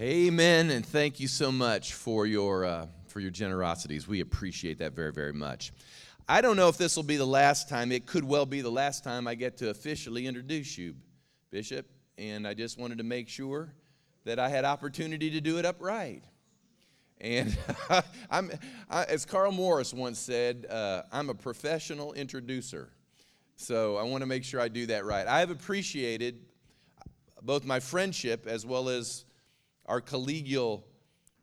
Amen, and thank you so much for your uh, for your generosities. We appreciate that very, very much. I don't know if this will be the last time. It could well be the last time I get to officially introduce you, Bishop. And I just wanted to make sure that I had opportunity to do it upright. And I'm, I, as Carl Morris once said, uh, I'm a professional introducer. So I want to make sure I do that right. I have appreciated both my friendship as well as our collegial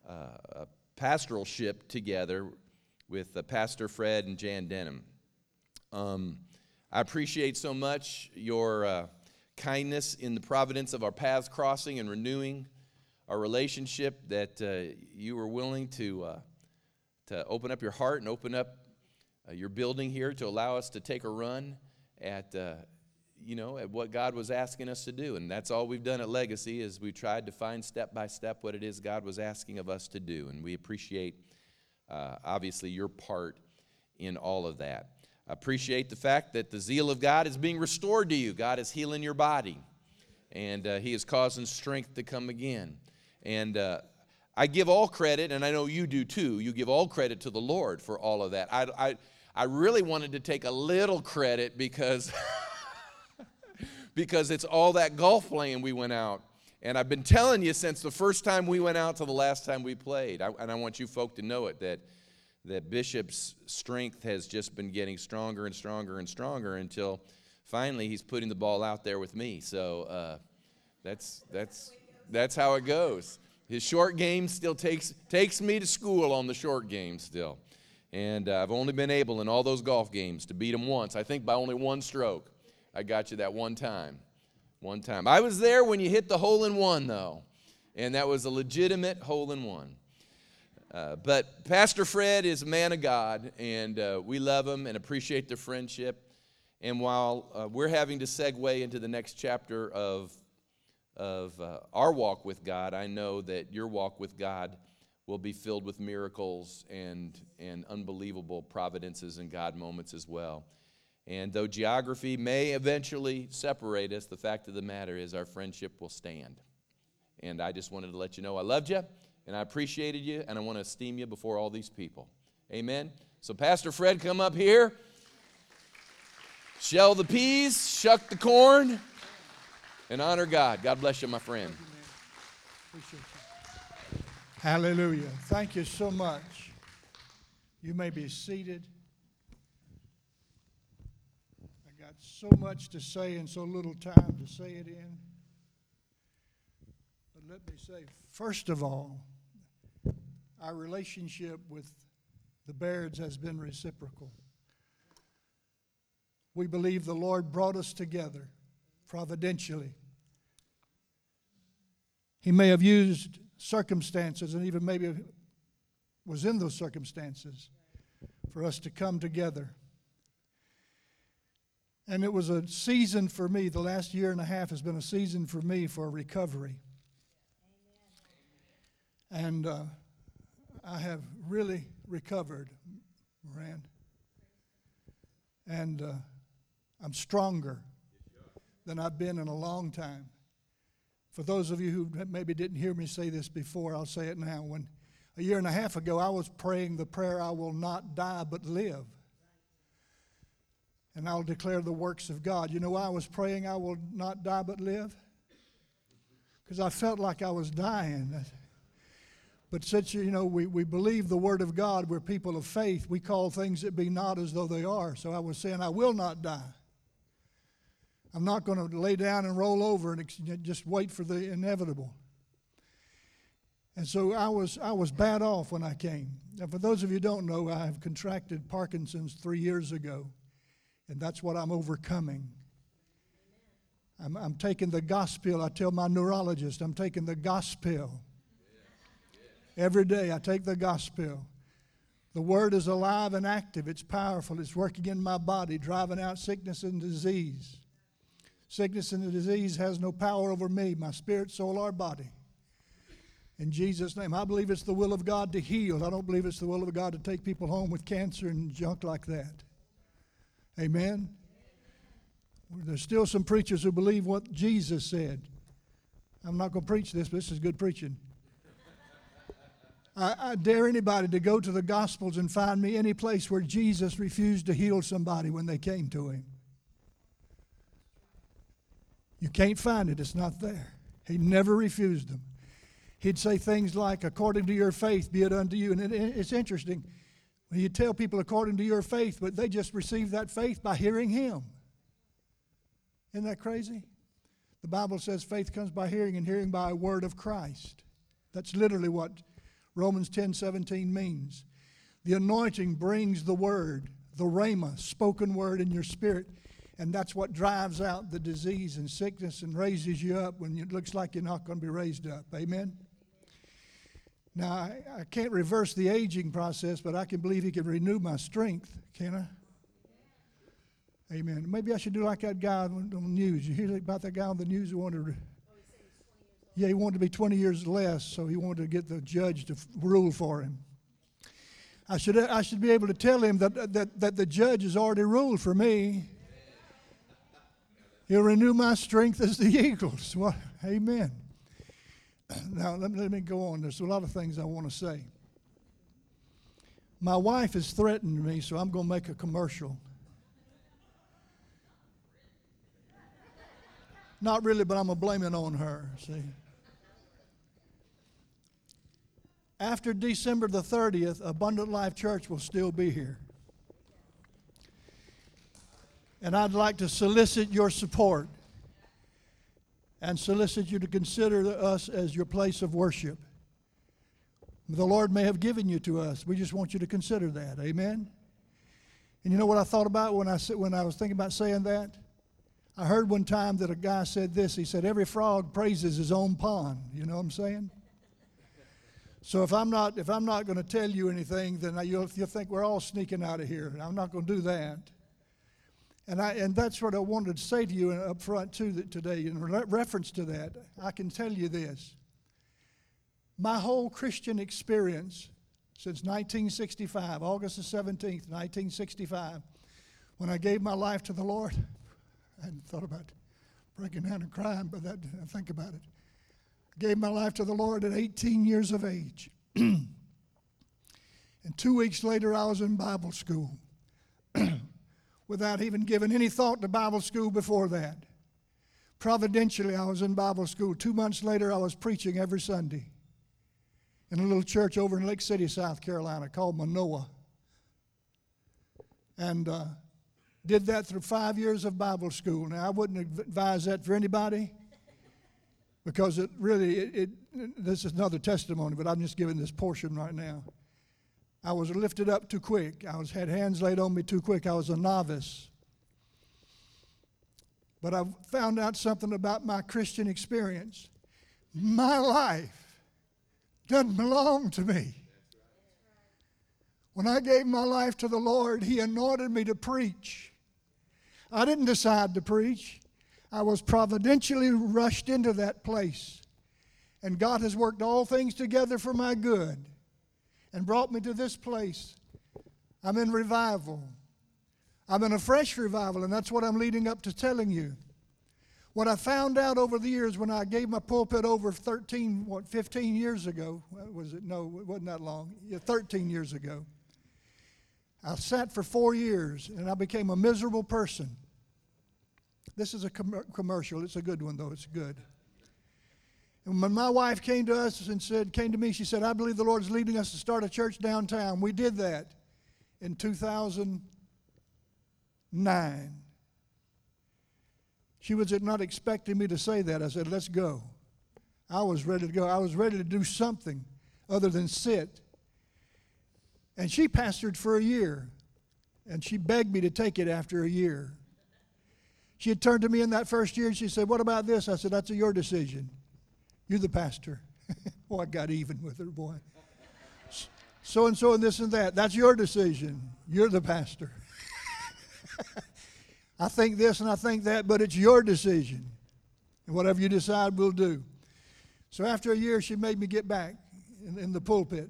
uh, pastoralship together with uh, Pastor Fred and Jan Denham. Um, I appreciate so much your uh, kindness in the providence of our paths crossing and renewing our relationship that uh, you were willing to, uh, to open up your heart and open up uh, your building here to allow us to take a run at uh, you know, at what God was asking us to do. And that's all we've done at Legacy is we tried to find step by step what it is God was asking of us to do. And we appreciate, uh, obviously, your part in all of that. Appreciate the fact that the zeal of God is being restored to you. God is healing your body, and uh, He is causing strength to come again. And uh, I give all credit, and I know you do too. You give all credit to the Lord for all of that. I, I, I really wanted to take a little credit because. because it's all that golf playing we went out. And I've been telling you since the first time we went out to the last time we played. I, and I want you folk to know it that, that Bishop's strength has just been getting stronger and stronger and stronger until finally he's putting the ball out there with me. So uh, that's, that's, that's how it goes. His short game still takes, takes me to school on the short game still. And uh, I've only been able in all those golf games to beat him once, I think by only one stroke. I got you that one time. One time. I was there when you hit the hole in one, though, and that was a legitimate hole in one. Uh, but Pastor Fred is a man of God, and uh, we love him and appreciate the friendship. And while uh, we're having to segue into the next chapter of, of uh, our walk with God, I know that your walk with God will be filled with miracles and, and unbelievable providences and God moments as well. And though geography may eventually separate us, the fact of the matter is our friendship will stand. And I just wanted to let you know I loved you and I appreciated you and I want to esteem you before all these people. Amen. So, Pastor Fred, come up here. Shell the peas, shuck the corn, and honor God. God bless you, my friend. Hallelujah. Thank you so much. You may be seated. So much to say and so little time to say it in. But let me say, first of all, our relationship with the Bairds has been reciprocal. We believe the Lord brought us together providentially. He may have used circumstances and even maybe was in those circumstances for us to come together. And it was a season for me, the last year and a half has been a season for me for recovery. And uh, I have really recovered, Moran. And uh, I'm stronger than I've been in a long time. For those of you who maybe didn't hear me say this before, I'll say it now. When a year and a half ago, I was praying the prayer, I will not die but live and I'll declare the works of God. You know I was praying I will not die but live? Because I felt like I was dying. But since, you know, we, we believe the Word of God, we're people of faith, we call things that be not as though they are. So I was saying, I will not die. I'm not going to lay down and roll over and just wait for the inevitable. And so I was, I was bad off when I came. And for those of you don't know, I have contracted Parkinson's three years ago. And that's what I'm overcoming. I'm, I'm taking the gospel. I tell my neurologist, I'm taking the gospel. Every day I take the gospel. The word is alive and active. It's powerful. It's working in my body, driving out sickness and disease. Sickness and disease has no power over me, my spirit, soul, or body. In Jesus' name, I believe it's the will of God to heal. I don't believe it's the will of God to take people home with cancer and junk like that. Amen? There's still some preachers who believe what Jesus said. I'm not going to preach this, but this is good preaching. I, I, dare anybody to go to the Gospels and find me any place where Jesus refused to heal somebody when they came to him. You can't find it, it's not there. He never refused them. He'd say things like, according to your faith, be it unto you. And it, it's interesting. You tell people according to your faith, but they just receive that faith by hearing Him. Isn't that crazy? The Bible says faith comes by hearing, and hearing by a word of Christ. That's literally what Romans 10 17 means. The anointing brings the word, the rhema, spoken word in your spirit, and that's what drives out the disease and sickness and raises you up when it looks like you're not going to be raised up. Amen? Now, I, I, can't reverse the aging process, but I can believe He can renew my strength, can I? Amen. Maybe I should do like that guy on the news. You hear about that guy on the news who wanted to. Yeah, he wanted to be 20 years less, so he wanted to get the judge to rule for him. I should, I should be able to tell him that, that, that the judge has already ruled for me. He'll renew my strength as the eagles. Well, amen. Now, let me, let me go on. There's a lot of things I want to say. My wife has threatened me, so I'm going to make a commercial. Not really, but I'm going to blame it on her, see. After December the 30th, Abundant Life Church will still be here. And I'd like to solicit your support and solicit you to consider us as your place of worship. The Lord may have given you to us. We just want you to consider that. Amen. And you know what I thought about when I when I was thinking about saying that? I heard one time that a guy said this. He said, "Every frog praises his own pond." You know what I'm saying? So if I'm not if I'm not going to tell you anything, then you'll, you'll think we're all sneaking out of here. I'm not going to do that. And, I, and that's what I wanted to say to you up front too that today in reference to that. I can tell you this. My whole Christian experience since 1965, August the 17th, 1965, when I gave my life to the Lord, I hadn't thought about breaking down and crying, but that, think about it. I gave my life to the Lord at 18 years of age. and two weeks later, I was in Bible school. Without even giving any thought to Bible school before that. Providentially, I was in Bible school. Two months later, I was preaching every Sunday in a little church over in Lake City, South Carolina called Manoa. And uh, did that through five years of Bible school. Now, I wouldn't advise that for anybody because it really, it, it, this is another testimony, but I'm just giving this portion right now. I was lifted up too quick. I was had hands laid on me too quick. I was a novice. But I found out something about my Christian experience. My life doesn't belong to me. When I gave my life to the Lord, He anointed me to preach. I didn't decide to preach. I was providentially rushed into that place. And God has worked all things together for my good and brought me to this place. I'm in revival. I'm in a fresh revival, and that's what I'm leading up to telling you. What I found out over the years when I gave my pulpit over 13, what, 15 years ago, was it? No, it wasn't that long. Yeah, 13 years ago. I sat for four years and I became a miserable person. This is a com- commercial. It's a good one, though. It's good. And when my wife came to us and said, came to me, she said, I believe the Lord is leading us to start a church downtown. We did that in 2009. She was not expecting me to say that. I said, let's go. I was ready to go. I was ready to do something other than sit. And she pastored for a year. And she begged me to take it after a year. She had turned to me in that first year and she said, What about this? I said, That's your decision. You're the pastor. oh, I got even with her, boy. So and so and this and that. That's your decision. You're the pastor. I think this and I think that, but it's your decision. And whatever you decide, we'll do. So after a year, she made me get back in, in the pulpit.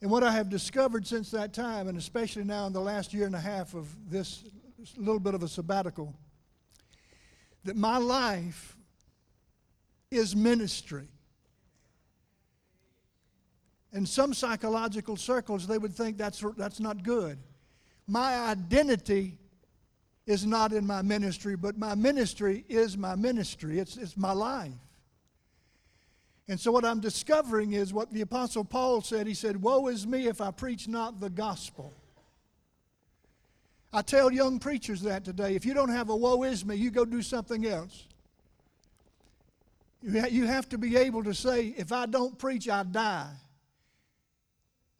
And what I have discovered since that time, and especially now in the last year and a half of this little bit of a sabbatical, that my life is ministry. In some psychological circles, they would think that's, that's not good. My identity is not in my ministry, but my ministry is my ministry. It's, it's my life. And so, what I'm discovering is what the Apostle Paul said. He said, Woe is me if I preach not the gospel. I tell young preachers that today. If you don't have a woe is me, you go do something else. You have to be able to say, if I don't preach, I die.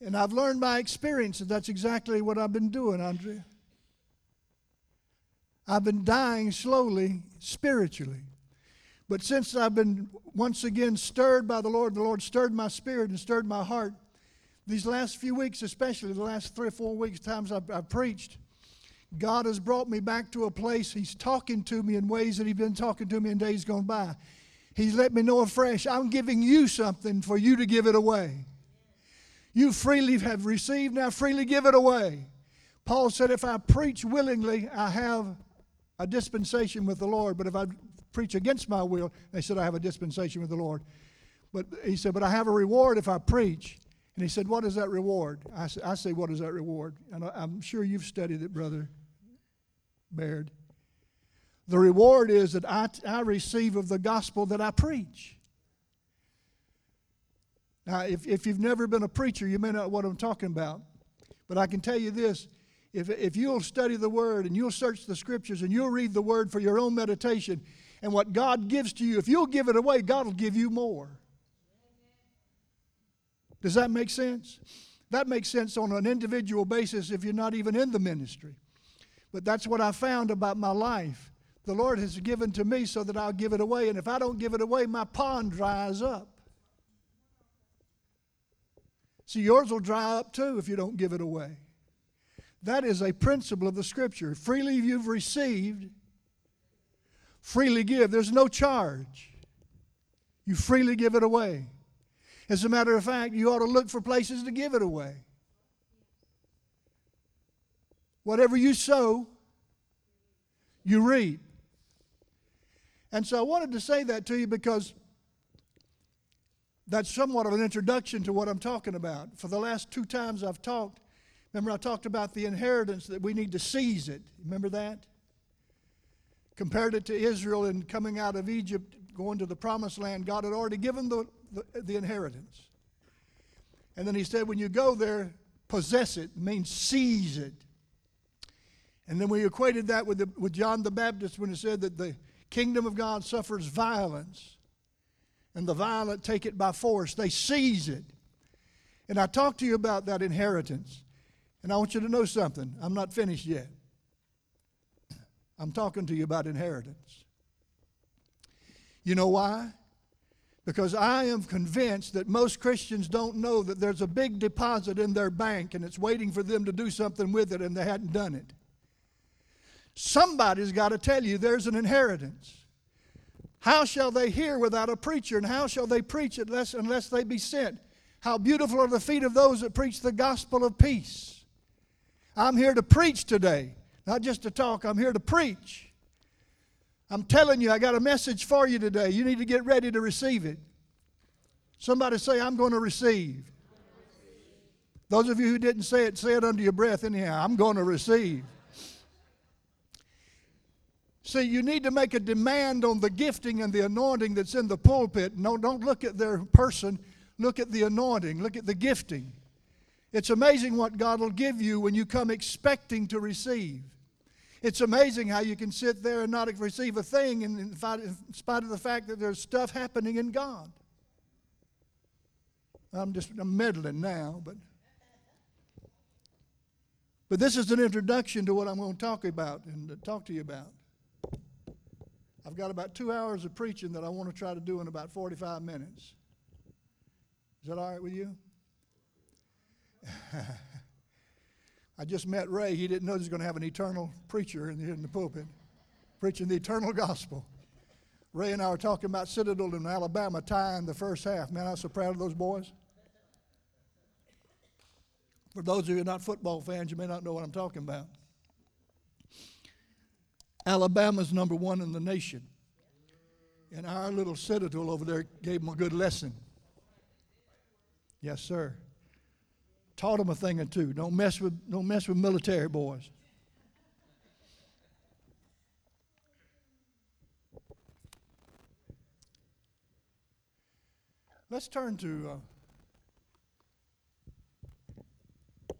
And I've learned by experience that that's exactly what I've been doing, Andrea. I've been dying slowly spiritually. But since I've been once again stirred by the Lord, the Lord stirred my spirit and stirred my heart. These last few weeks, especially the last three or four weeks, times I've, I've preached, God has brought me back to a place. He's talking to me in ways that He's been talking to me in days gone by. He's let me know afresh I'm giving you something for you to give it away. You freely have received, now freely give it away. Paul said, If I preach willingly, I have a dispensation with the Lord, but if I preach against my will, they said, I have a dispensation with the Lord. But he said, But I have a reward if I preach. And he said, What is that reward? I I say What is that reward? And I'm sure you've studied it, Brother Baird. The reward is that I, I receive of the gospel that I preach. Now, if, if you've never been a preacher, you may not know what I'm talking about. But I can tell you this if, if you'll study the Word and you'll search the Scriptures and you'll read the Word for your own meditation, and what God gives to you, if you'll give it away, God will give you more. Does that make sense? That makes sense on an individual basis if you're not even in the ministry. But that's what I found about my life. The Lord has given to me so that I'll give it away. And if I don't give it away, my pond dries up. See, yours will dry up too if you don't give it away. That is a principle of the Scripture. Freely you've received, freely give. There's no charge. You freely give it away. As a matter of fact, you ought to look for places to give it away. Whatever you sow, you reap. And so I wanted to say that to you because that's somewhat of an introduction to what I'm talking about. For the last two times I've talked, remember I talked about the inheritance that we need to seize it. Remember that? Compared it to Israel and coming out of Egypt, going to the promised land, God had already given the, the, the inheritance. And then he said, when you go there, possess it, means seize it. And then we equated that with, the, with John the Baptist when he said that the kingdom of God suffers violence, and the violent take it by force. They seize it. And I talked to you about that inheritance. And I want you to know something. I'm not finished yet. I'm talking to you about inheritance. You know why? Because I am convinced that most Christians don't know that there's a big deposit in their bank and it's waiting for them to do something with it and they hadn't done it. Somebody's got to tell you there's an inheritance. How shall they hear without a preacher? And how shall they preach unless, unless they be sent? How beautiful are the feet of those that preach the gospel of peace. I'm here to preach today, not just to talk, I'm here to preach. I'm telling you, I got a message for you today. You need to get ready to receive it. Somebody say, I'm going to receive. Those of you who didn't say it, say it under your breath anyhow. I'm going to receive. See, you need to make a demand on the gifting and the anointing that's in the pulpit. No, don't look at their person, look at the anointing, look at the gifting. It's amazing what God will give you when you come expecting to receive. It's amazing how you can sit there and not receive a thing in, spite of the fact that there's stuff happening in God. I'm just I'm meddling now, but but this is an introduction to what I'm going to talk about and talk to you about. I've got about two hours of preaching that I want to try to do in about 45 minutes. Is that all right with you? I just met Ray. He didn't know he was going to have an eternal preacher in the, in the pulpit preaching the eternal gospel. Ray and I were talking about Citadel in Alabama tying the first half. Man, I'm so proud of those boys. For those of you who are not football fans, you may not know what I'm talking about. Alabama's number one in the nation. And our little citadel over there gave them a good lesson. Yes, sir. Taught them a thing or two. Don't mess with, don't mess with military boys. Let's turn to uh,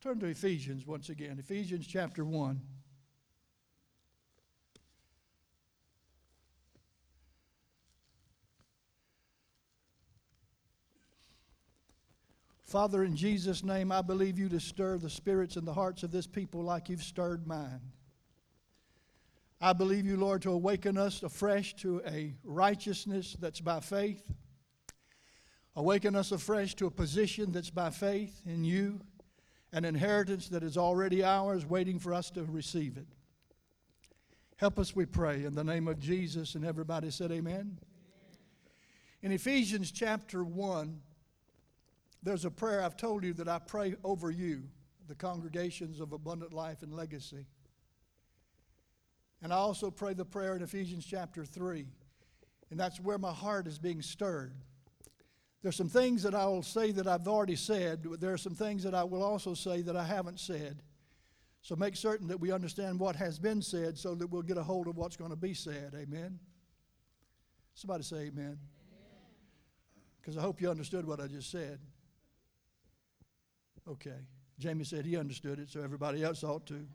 turn to Ephesians once again. Ephesians chapter one. Father, in Jesus' name, I believe you to stir the spirits and the hearts of this people like you've stirred mine. I believe you, Lord, to awaken us afresh to a righteousness that's by faith. Awaken us afresh to a position that's by faith in you, an inheritance that is already ours, waiting for us to receive it. Help us, we pray, in the name of Jesus. And everybody said, Amen. In Ephesians chapter 1, there's a prayer I've told you that I pray over you, the congregations of Abundant Life and Legacy. And I also pray the prayer in Ephesians chapter 3. And that's where my heart is being stirred. There's some things that I will say that I've already said, but there are some things that I will also say that I haven't said. So make certain that we understand what has been said so that we'll get a hold of what's going to be said. Amen. Somebody say amen. Because I hope you understood what I just said. Okay. Jamie said he understood it, so everybody else ought to.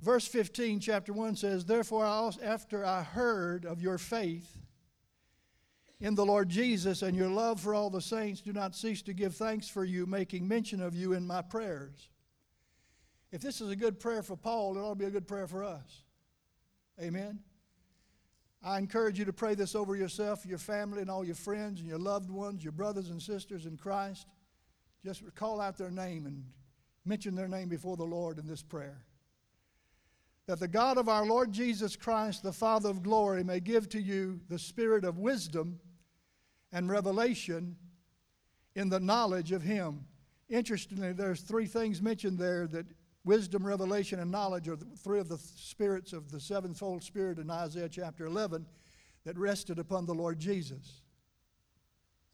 Verse 15, chapter 1 says, Therefore, I after I heard of your faith in the Lord Jesus and your love for all the saints, do not cease to give thanks for you, making mention of you in my prayers. If this is a good prayer for Paul, it ought to be a good prayer for us. Amen. I encourage you to pray this over yourself, your family, and all your friends and your loved ones, your brothers and sisters in Christ. Just call out their name and mention their name before the Lord in this prayer that the God of our Lord Jesus Christ, the Father of glory, may give to you the spirit of wisdom and revelation in the knowledge of Him. Interestingly, there's three things mentioned there that wisdom, revelation, and knowledge are three of the spirits of the sevenfold spirit in Isaiah chapter 11 that rested upon the Lord Jesus.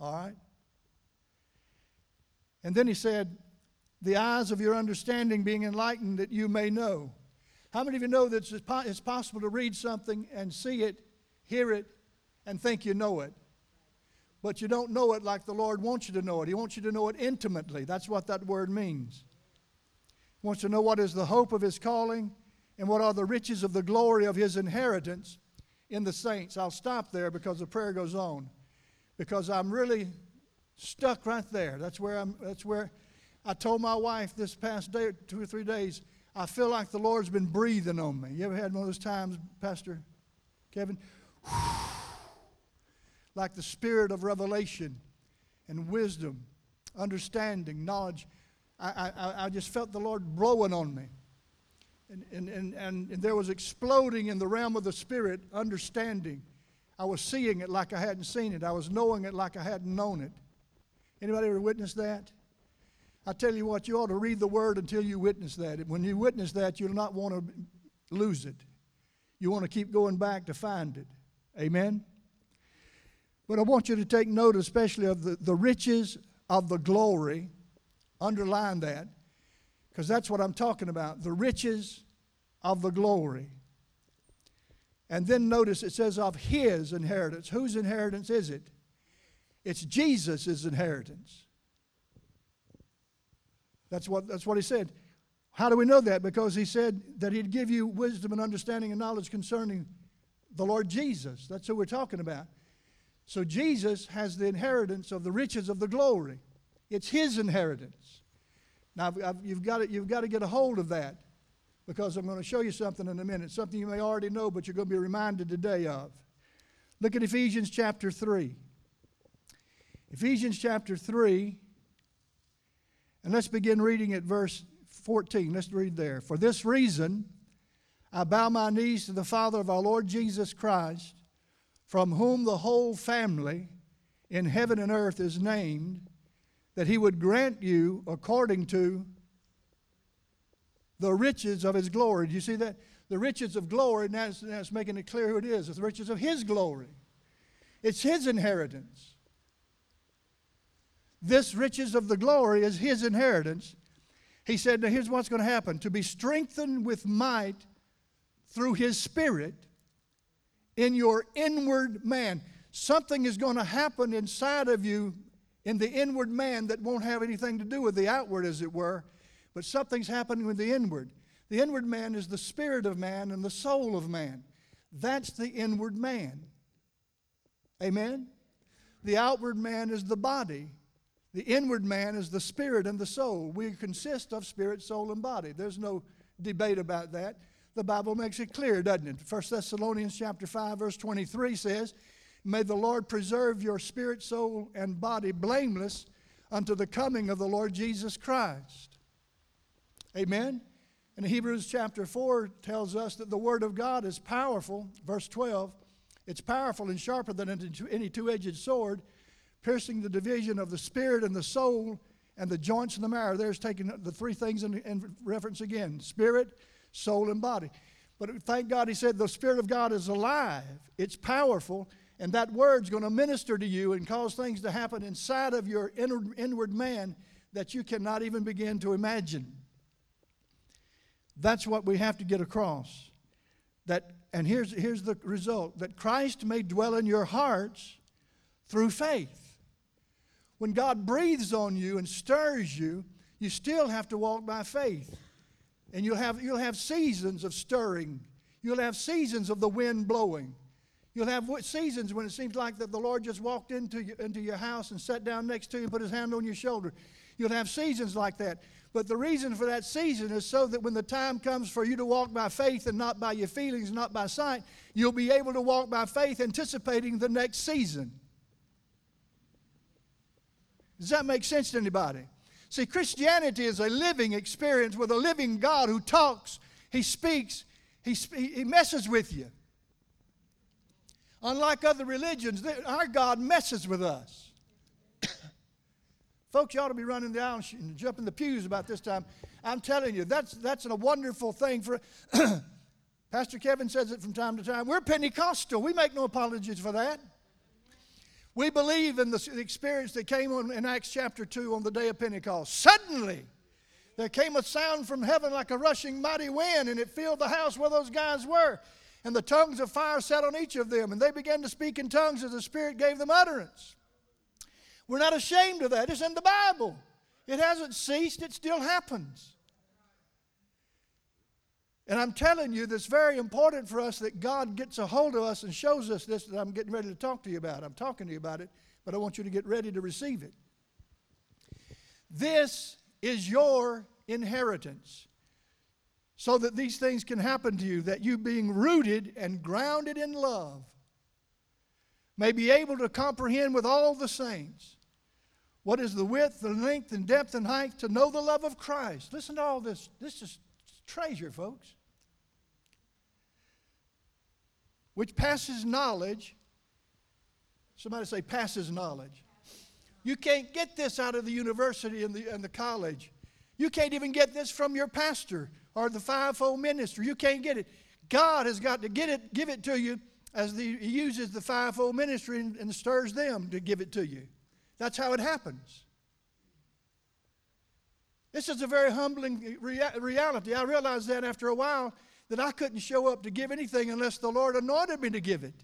All right? And then he said, The eyes of your understanding being enlightened, that you may know. How many of you know that it's possible to read something and see it, hear it, and think you know it? But you don't know it like the Lord wants you to know it. He wants you to know it intimately. That's what that word means. He wants to know what is the hope of His calling and what are the riches of the glory of His inheritance in the saints. I'll stop there because the prayer goes on. Because I'm really stuck right there. That's where I'm that's where I told my wife this past day, two or three days, I feel like the Lord's been breathing on me. You ever had one of those times, Pastor Kevin? like the spirit of revelation and wisdom, understanding, knowledge. I, I, I just felt the Lord blowing on me. And, and, and, and, and there was exploding in the realm of the spirit understanding. I was seeing it like I hadn't seen it. I was knowing it like I hadn't known it. Anybody ever witnessed that? I tell you what, you ought to read the word until you witness that. When you witness that, you'll not want to lose it. You want to keep going back to find it. Amen? But I want you to take note, especially of the, the riches of the glory. Underline that, because that's what I'm talking about. The riches of the glory. And then notice it says of his inheritance. Whose inheritance is it? It's Jesus' inheritance. That's what, that's what he said. How do we know that? Because he said that he'd give you wisdom and understanding and knowledge concerning the Lord Jesus. That's who we're talking about. So Jesus has the inheritance of the riches of the glory. It's his inheritance. Now, I've, I've, you've, got to, you've got to get a hold of that because I'm going to show you something in a minute, something you may already know, but you're going to be reminded today of. Look at Ephesians chapter 3. Ephesians chapter 3 and let's begin reading at verse 14. Let's read there. For this reason, I bow my knees to the Father of our Lord Jesus Christ, from whom the whole family in heaven and earth is named, that he would grant you according to the riches of his glory. Do you see that? The riches of glory, it's, now it's making it clear who it is. It's the riches of his glory. It's his inheritance. This riches of the glory is his inheritance. He said, Now here's what's going to happen to be strengthened with might through his spirit in your inward man. Something is going to happen inside of you in the inward man that won't have anything to do with the outward, as it were, but something's happening with the inward. The inward man is the spirit of man and the soul of man. That's the inward man. Amen? The outward man is the body. The inward man is the spirit and the soul. We consist of spirit, soul, and body. There's no debate about that. The Bible makes it clear, doesn't it? 1 Thessalonians chapter 5, verse 23 says, May the Lord preserve your spirit, soul, and body blameless unto the coming of the Lord Jesus Christ. Amen. And Hebrews chapter 4 tells us that the Word of God is powerful. Verse 12, it's powerful and sharper than any two edged sword piercing the division of the spirit and the soul and the joints and the marrow. There's taking the three things in, in reference again spirit, soul, and body. But thank God he said the Spirit of God is alive, it's powerful, and that word's going to minister to you and cause things to happen inside of your inward, inward man that you cannot even begin to imagine. That's what we have to get across. That, and here's, here's the result that Christ may dwell in your hearts through faith. When God breathes on you and stirs you, you still have to walk by faith. And you'll have, you'll have seasons of stirring. You'll have seasons of the wind blowing. You'll have seasons when it seems like that the Lord just walked into, you, into your house and sat down next to you and put his hand on your shoulder. You'll have seasons like that. But the reason for that season is so that when the time comes for you to walk by faith and not by your feelings, not by sight, you'll be able to walk by faith anticipating the next season. Does that make sense to anybody? See, Christianity is a living experience with a living God who talks, He speaks, He, he messes with you. Unlike other religions, our God messes with us. Folks, you ought to be running down and jumping the pews about this time. I'm telling you, that's, that's a wonderful thing for. Pastor Kevin says it from time to time. We're Pentecostal. We make no apologies for that. We believe in the experience that came on in Acts chapter 2 on the day of Pentecost. Suddenly, there came a sound from heaven like a rushing mighty wind, and it filled the house where those guys were. And the tongues of fire sat on each of them, and they began to speak in tongues as the Spirit gave them utterance. We're not ashamed of that. It's in the Bible. It hasn't ceased, it still happens. And I'm telling you, that's very important for us that God gets a hold of us and shows us this that I'm getting ready to talk to you about. I'm talking to you about it, but I want you to get ready to receive it. This is your inheritance. So that these things can happen to you, that you being rooted and grounded in love may be able to comprehend with all the saints what is the width, the length, and depth and height to know the love of Christ. Listen to all this. This is treasure, folks. Which passes knowledge. Somebody say, passes knowledge. You can't get this out of the university and the, and the college. You can't even get this from your pastor or the fivefold ministry. You can't get it. God has got to get it, give it to you as the, He uses the fivefold ministry and, and stirs them to give it to you. That's how it happens. This is a very humbling rea- reality. I realized that after a while that I couldn't show up to give anything unless the Lord anointed me to give it.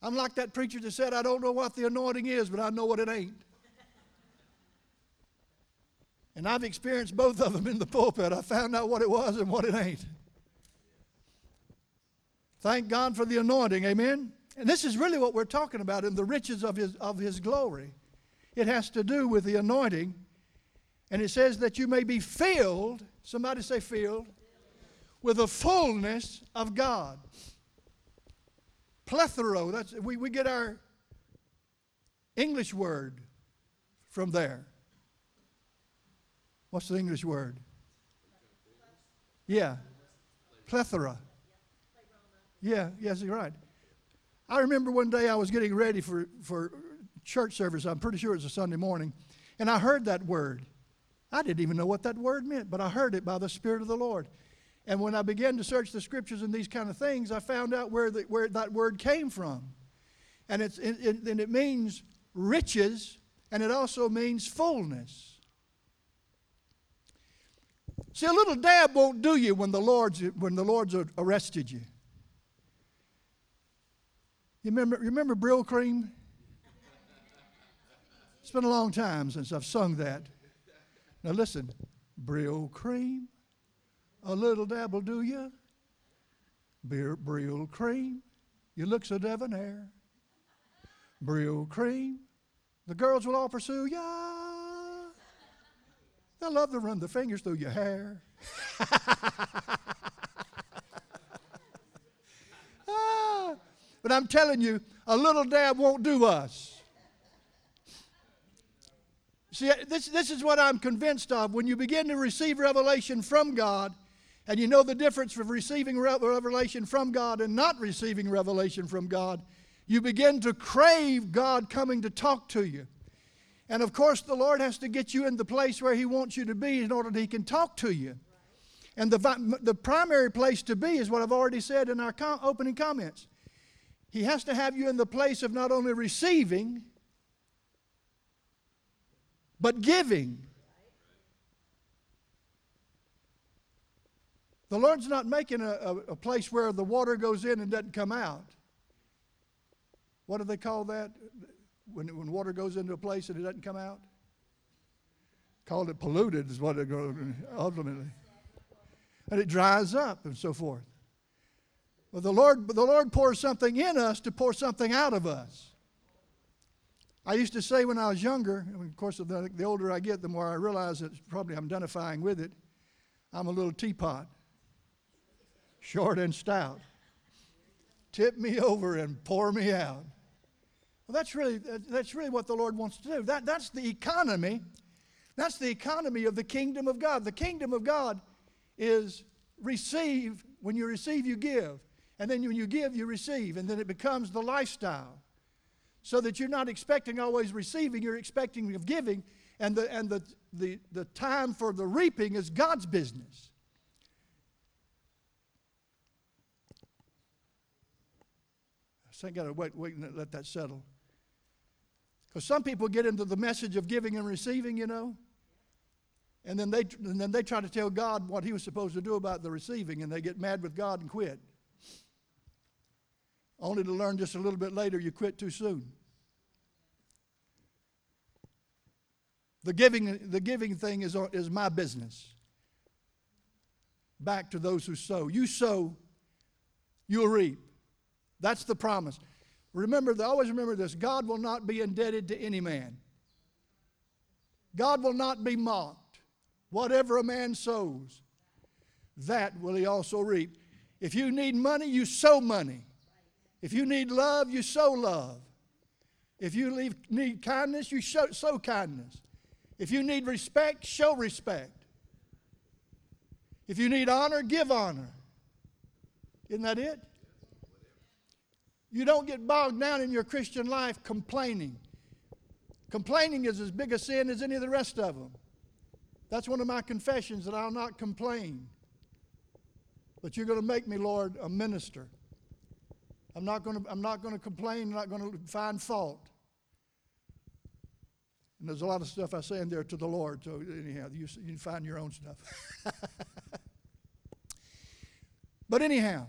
I'm like that preacher that said, I don't know what the anointing is, but I know what it ain't. And I've experienced both of them in the pulpit. I found out what it was and what it ain't. Thank God for the anointing, amen? And this is really what we're talking about in the riches of his, of his glory. It has to do with the anointing. And it says that you may be filled, somebody say filled, with the fullness of God. Plethora, that's, we, we get our English word from there. What's the English word? Yeah, plethora. Yeah, yes, you're right. I remember one day I was getting ready for, for church service. I'm pretty sure it was a Sunday morning. And I heard that word. I didn't even know what that word meant, but I heard it by the Spirit of the Lord. And when I began to search the scriptures and these kind of things, I found out where, the, where that word came from. And, it's, it, it, and it means riches, and it also means fullness. See, a little dab won't do you when the Lord's, when the Lord's arrested you. You remember, remember Brylcreem? It's been a long time since I've sung that. Now listen, Brylcreem, a little dab will do you. Beer, Brylcreem, you look so debonair. Cream, the girls will all pursue ya. They'll love to run the fingers through your hair. ah, but I'm telling you, a little dab won't do us. See, this, this is what I'm convinced of. When you begin to receive revelation from God, and you know the difference of receiving revelation from God and not receiving revelation from God, you begin to crave God coming to talk to you. And of course, the Lord has to get you in the place where He wants you to be in order that He can talk to you. And the, the primary place to be is what I've already said in our com- opening comments. He has to have you in the place of not only receiving, but giving. The Lord's not making a, a, a, place where the water goes in and doesn't come out. What do they call that? when, when water goes into a place and it doesn't come out? Called it polluted, is what it goes ultimately. And it dries up and so forth. But the Lord, the Lord pours something in us to pour something out of us. I used to say when I was younger, and of course, the, the older I get, the more I realize that probably I'm identifying with it. I'm a little teapot, short and stout. Tip me over and pour me out. Well, that's really, that's really what the Lord wants to do. That, that's the economy. That's the economy of the kingdom of God. The kingdom of God is receive. When you receive, you give. And then when you give, you receive. And then it becomes the lifestyle. So that you're not expecting always receiving, you're expecting of giving. And the, and the, the, the time for the reaping is God's business. I got to wait, wait and let that settle. Because some people get into the message of giving and receiving, you know, and then, they, and then they try to tell God what He was supposed to do about the receiving, and they get mad with God and quit. Only to learn just a little bit later you quit too soon. The giving, the giving thing is, is my business. Back to those who sow. You sow, you'll reap. That's the promise. Remember, always remember this God will not be indebted to any man. God will not be mocked. Whatever a man sows, that will he also reap. If you need money, you sow money. If you need love, you sow love. If you need kindness, you show, sow kindness. If you need respect, show respect. If you need honor, give honor. Isn't that it? You don't get bogged down in your Christian life complaining. Complaining is as big a sin as any of the rest of them. That's one of my confessions that I'll not complain. But you're going to make me, Lord, a minister. I'm not going to, I'm not going to complain, I'm not going to find fault. And there's a lot of stuff I say in there to the Lord, so anyhow, you, you can find your own stuff. but anyhow,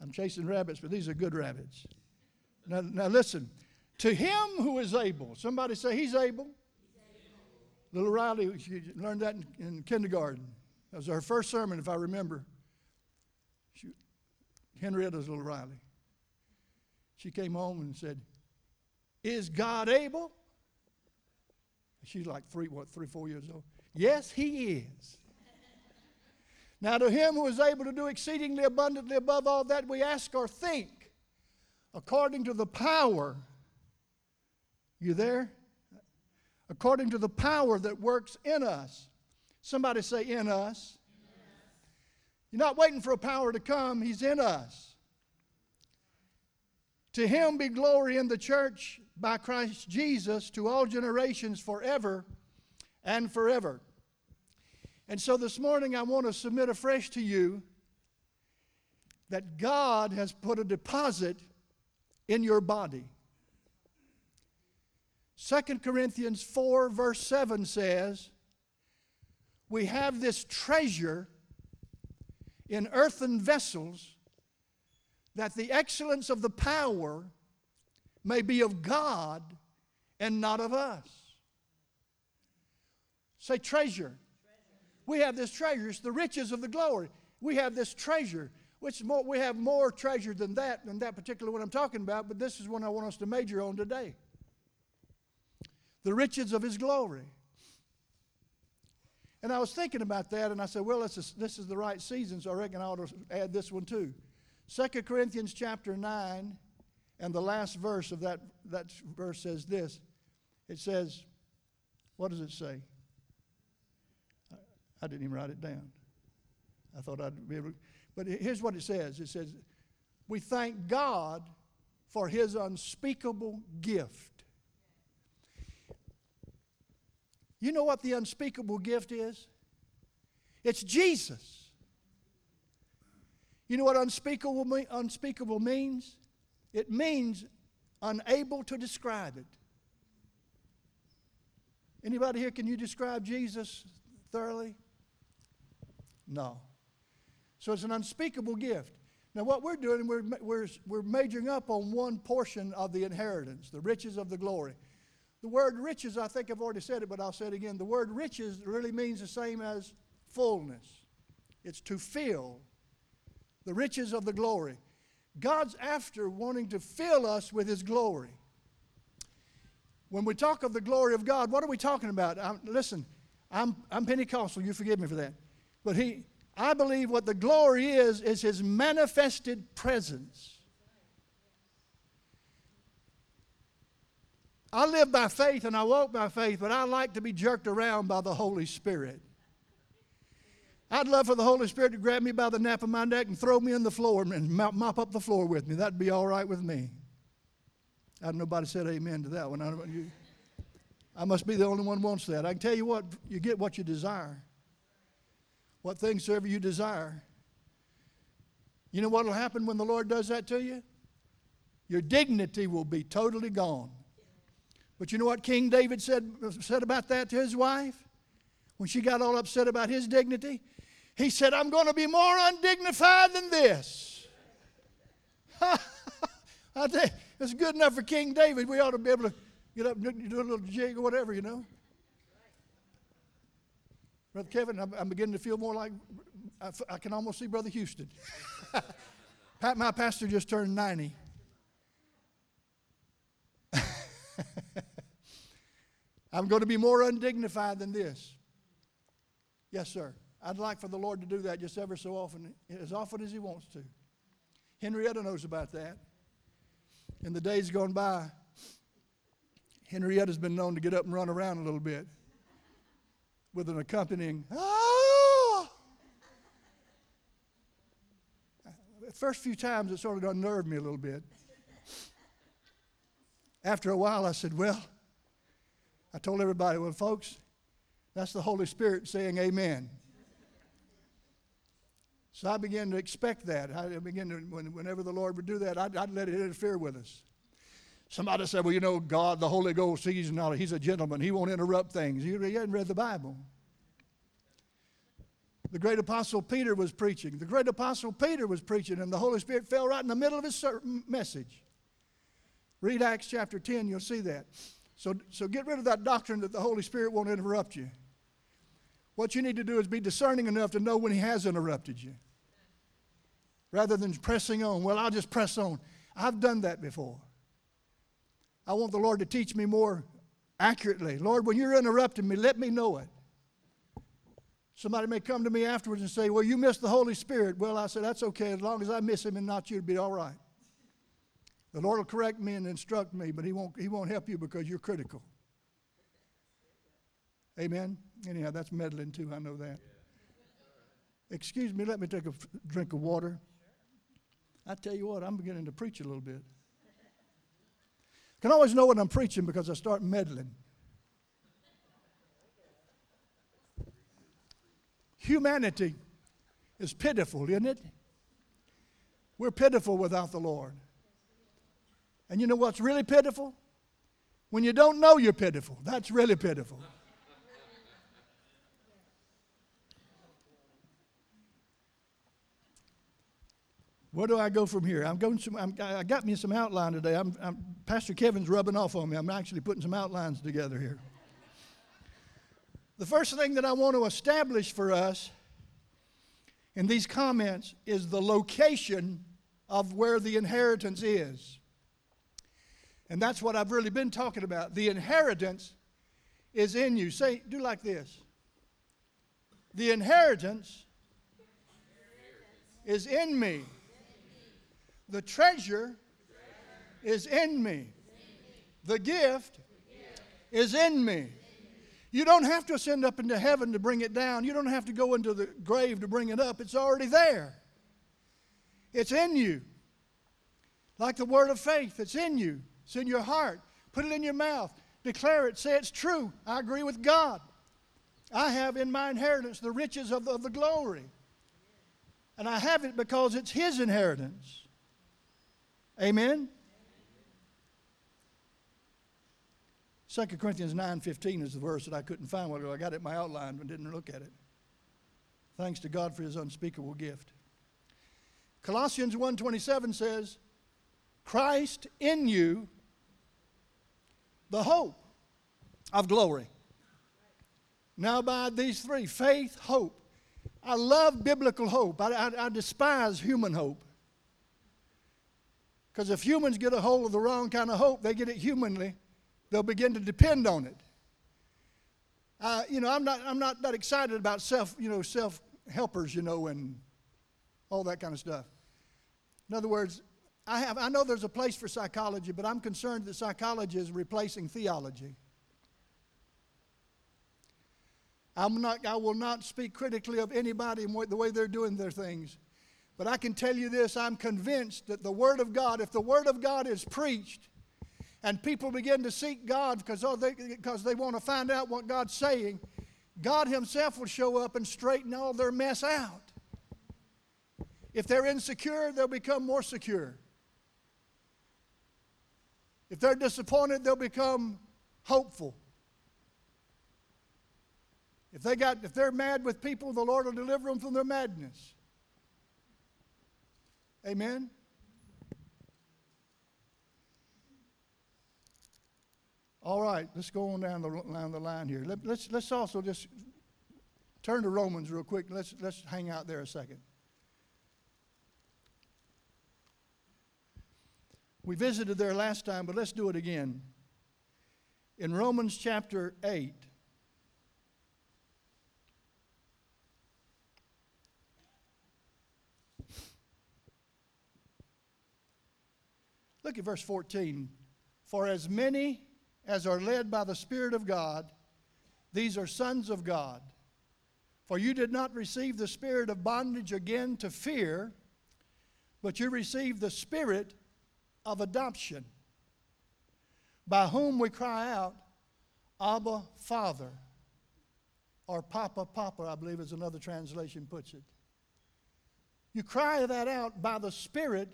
I'm chasing rabbits, but these are good rabbits. Now, now listen. To him who is able. Somebody say he's able. Little Riley, she learned that in, in, kindergarten. That was her first sermon, if I remember. Henrietta's little Riley. She came home and said, Is God able? She's like three, what, three, four years old. Yes, he is. Now, to him who is able to do exceedingly abundantly above all that we ask or think, according to the power, you there? According to the power that works in us. Somebody say, in us. You're not waiting for a power to come, He's in us. To Him be glory in the church by Christ Jesus to all generations forever and forever. And so this morning I want to submit afresh to you that God has put a deposit in your body. 2 Corinthians 4, verse 7 says, We have this treasure in earthen vessels, that the excellence of the power may be of God and not of us. Say treasure. We have this treasure. It's the riches of the glory. We have this treasure. Which more, we have more treasure than that, than that particular one I'm talking about, but this is one I want us to major on today. The riches of his glory. And I was thinking about that, and I said, well, this is, this is the right season, so I reckon I ought to add this one too. 2 Corinthians chapter 9, and the last verse of that, that verse says this. It says, what does it say? I, I didn't even write it down. I thought I'd be able to. But here's what it says it says, We thank God for his unspeakable gift. You know what the unspeakable gift is? It's Jesus. You know what unspeakable, unspeakable means? It means unable to describe it. Anybody here, can you describe Jesus thoroughly? No. So it's an unspeakable gift. Now, what we're doing, we're, we're, we're majoring up on one portion of the inheritance, the riches of the glory. The word riches, I think I've already said it, but I'll say it again. The word riches really means the same as fullness, it's to fill the riches of the glory. God's after wanting to fill us with His glory. When we talk of the glory of God, what are we talking about? I'm, listen, I'm, I'm Pentecostal, you forgive me for that. But he, I believe what the glory is, is His manifested presence. I live by faith and I walk by faith, but I like to be jerked around by the Holy Spirit. I'd love for the Holy Spirit to grab me by the nape of my neck and throw me in the floor and mop up the floor with me. That'd be all right with me. I don't nobody said amen to that one. I, you, I must be the only one who wants that. I can tell you what, you get what you desire what things soever you desire. You know what will happen when the Lord does that to you? Your dignity will be totally gone. But you know what King David said, said about that to his wife? When she got all upset about his dignity? He said, I'm going to be more undignified than this. I think it's good enough for King David. We ought to be able to get up and do a little jig or whatever, you know. Brother Kevin, I'm, beginning to feel more like I, I can almost see Brother Houston. My pastor just turned 90. I'm going to be more undignified than this. Yes, sir. I'd like for the Lord to do that just ever so often, as often as He wants to. Henrietta knows about that. In the days gone by, Henrietta's been known to get up and run around a little bit with an accompanying, ah! The first few times it sort of unnerved me a little bit. After a while, I said, Well, I told everybody, Well, folks, that's the Holy Spirit saying amen. So I began to expect that. I began to, whenever the Lord would do that, I'd, I'd let it interfere with us. Somebody said, well, you know, God, the Holy Ghost, he's, not, he's a gentleman. He won't interrupt things. He, he hadn't read the Bible. The great apostle Peter was preaching. The great apostle Peter was preaching, and the Holy Spirit fell right in the middle of his message. Read Acts chapter 10, you'll see that. So, so get rid of that doctrine that the Holy Spirit won't interrupt you. What you need to do is be discerning enough to know when He has interrupted you. Rather than pressing on. Well, I'll just press on. I've done that before. I want the Lord to teach me more accurately. Lord, when you're interrupting me, let me know it. Somebody may come to me afterwards and say, Well, you missed the Holy Spirit. Well, I said, That's okay. As long as I miss him and not you, it'll be all right. The Lord will correct me and instruct me, but he won't, he won't help you because you're critical. Amen? Anyhow, that's meddling too. I know that. Excuse me, let me take a drink of water. I tell you what, I'm beginning to preach a little bit can always know when I'm preaching because I start meddling. Humanity is pitiful, isn't it? We're pitiful without the Lord. And you know what's really pitiful? When you don't know you're pitiful. That's really pitiful. Where do I go from here? I'm going some, I'm, I got me some outline today. I'm, I'm, Pastor Kevin's rubbing off on me. I'm actually putting some outlines together here. The first thing that I want to establish for us in these comments is the location of where the inheritance is. And that's what I've really been talking about. The inheritance is in you. Say, do like this. The inheritance is in me. The treasure is in me. The gift is in me. You don't have to ascend up into heaven to bring it down. You don't have to go into the grave to bring it up. It's already there. It's in you. Like the word of faith, it's in you. It's in your heart. Put it in your mouth. Declare it. Say it's true. I agree with God. I have in my inheritance the riches of the, of the glory. And I have it because it's His inheritance. Amen? 2 Corinthians 9.15 is the verse that I couldn't find. Well, I got it in my outline but didn't look at it. Thanks to God for his unspeakable gift. Colossians 1.27 says, Christ in you, the hope of glory. Now by these three, faith, hope. I love biblical hope. I, I, I despise human hope. Because if humans get a hold of the wrong kind of hope, they get it humanly, they'll begin to depend on it. Uh, you know, I'm not, I'm not that excited about self, you know, self helpers, you know, and all that kind of stuff. In other words, I, have, I know there's a place for psychology, but I'm concerned that psychology is replacing theology. I'm not, I will not speak critically of anybody and the way they're doing their things. But I can tell you this I'm convinced that the Word of God, if the Word of God is preached and people begin to seek God because, oh, they, because they want to find out what God's saying, God Himself will show up and straighten all their mess out. If they're insecure, they'll become more secure. If they're disappointed, they'll become hopeful. If, they got, if they're mad with people, the Lord will deliver them from their madness. Amen? All right, let's go on down the, down the line here. Let, let's, let's also just turn to Romans real quick. Let's, let's hang out there a second. We visited there last time, but let's do it again. In Romans chapter 8, Look at verse 14. For as many as are led by the Spirit of God, these are sons of God. For you did not receive the spirit of bondage again to fear, but you received the spirit of adoption, by whom we cry out, Abba, Father, or Papa, Papa, I believe is another translation puts it. You cry that out by the Spirit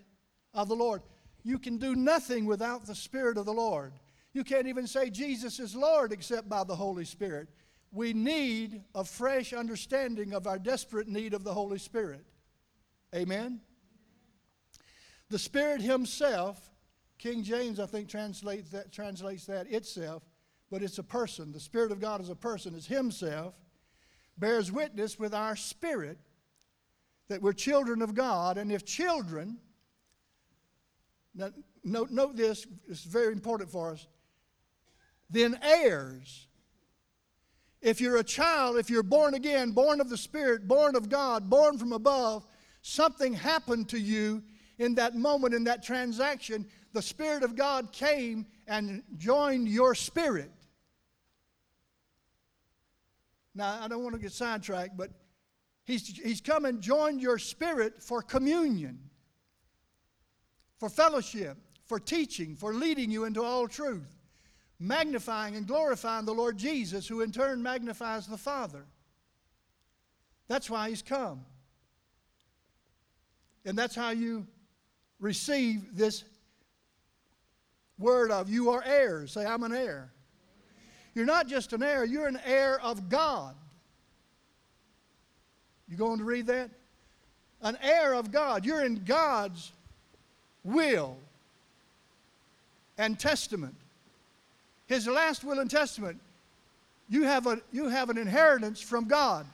of the Lord. You can do nothing without the Spirit of the Lord. You can't even say Jesus is Lord except by the Holy Spirit. We need a fresh understanding of our desperate need of the Holy Spirit. Amen? The Spirit Himself, King James, I think, translates that, translates that itself, but it's a person. The Spirit of God is a person, is Himself, bears witness with our spirit that we're children of God, and if children, now, note, note this, it's very important for us. Then heirs. If you're a child, if you're born again, born of the Spirit, born of God, born from above, something happened to you in that moment, in that transaction. The Spirit of God came and joined your spirit. Now, I don't want to get sidetracked, but he's, he's come and joined your spirit for communion for fellowship, for teaching, for leading you into all truth, magnifying and glorifying the Lord Jesus, who in turn magnifies the Father. That's why He's come. And that's how you receive this word of you are heirs. Say, I'm an heir. You're not just an heir, you're an heir of God. You going to read that? An heir of God. You're in God's will and testament. His last will and testament. You have, a, you have an inheritance from God.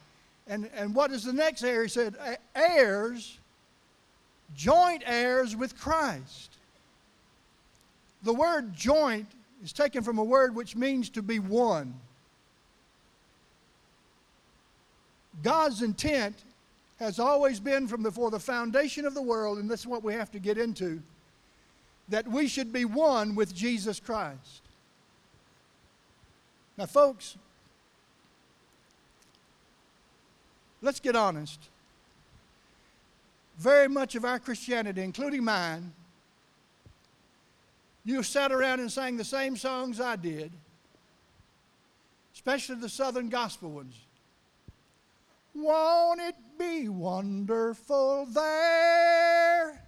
And, and what is the next heir? He said, heirs, joint heirs with Christ. The word joint is taken from a word which means to be one. God's intent has always been from before the foundation of the world, and this is what we have to get into, that we should be one with Jesus Christ. Now, folks, let's get honest. Very much of our Christianity, including mine, you sat around and sang the same songs I did, especially the Southern gospel ones. Won't it be wonderful there?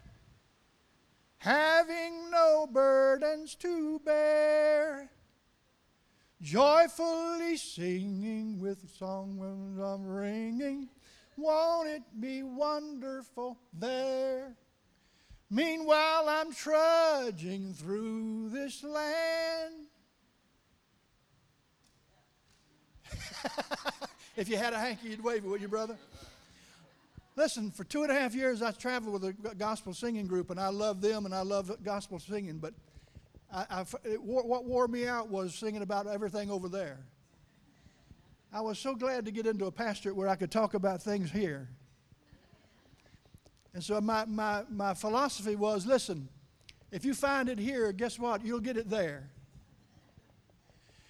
Having no burdens to bear, joyfully singing with songs of ringing. Won't it be wonderful there? Meanwhile, I'm trudging through this land. if you had a hanky, you'd wave it, would you, brother? Listen, for two and a half years, I traveled with a gospel singing group, and I love them and I love gospel singing. But I, I, it, what wore me out was singing about everything over there. I was so glad to get into a pastorate where I could talk about things here. And so my, my, my philosophy was listen, if you find it here, guess what? You'll get it there.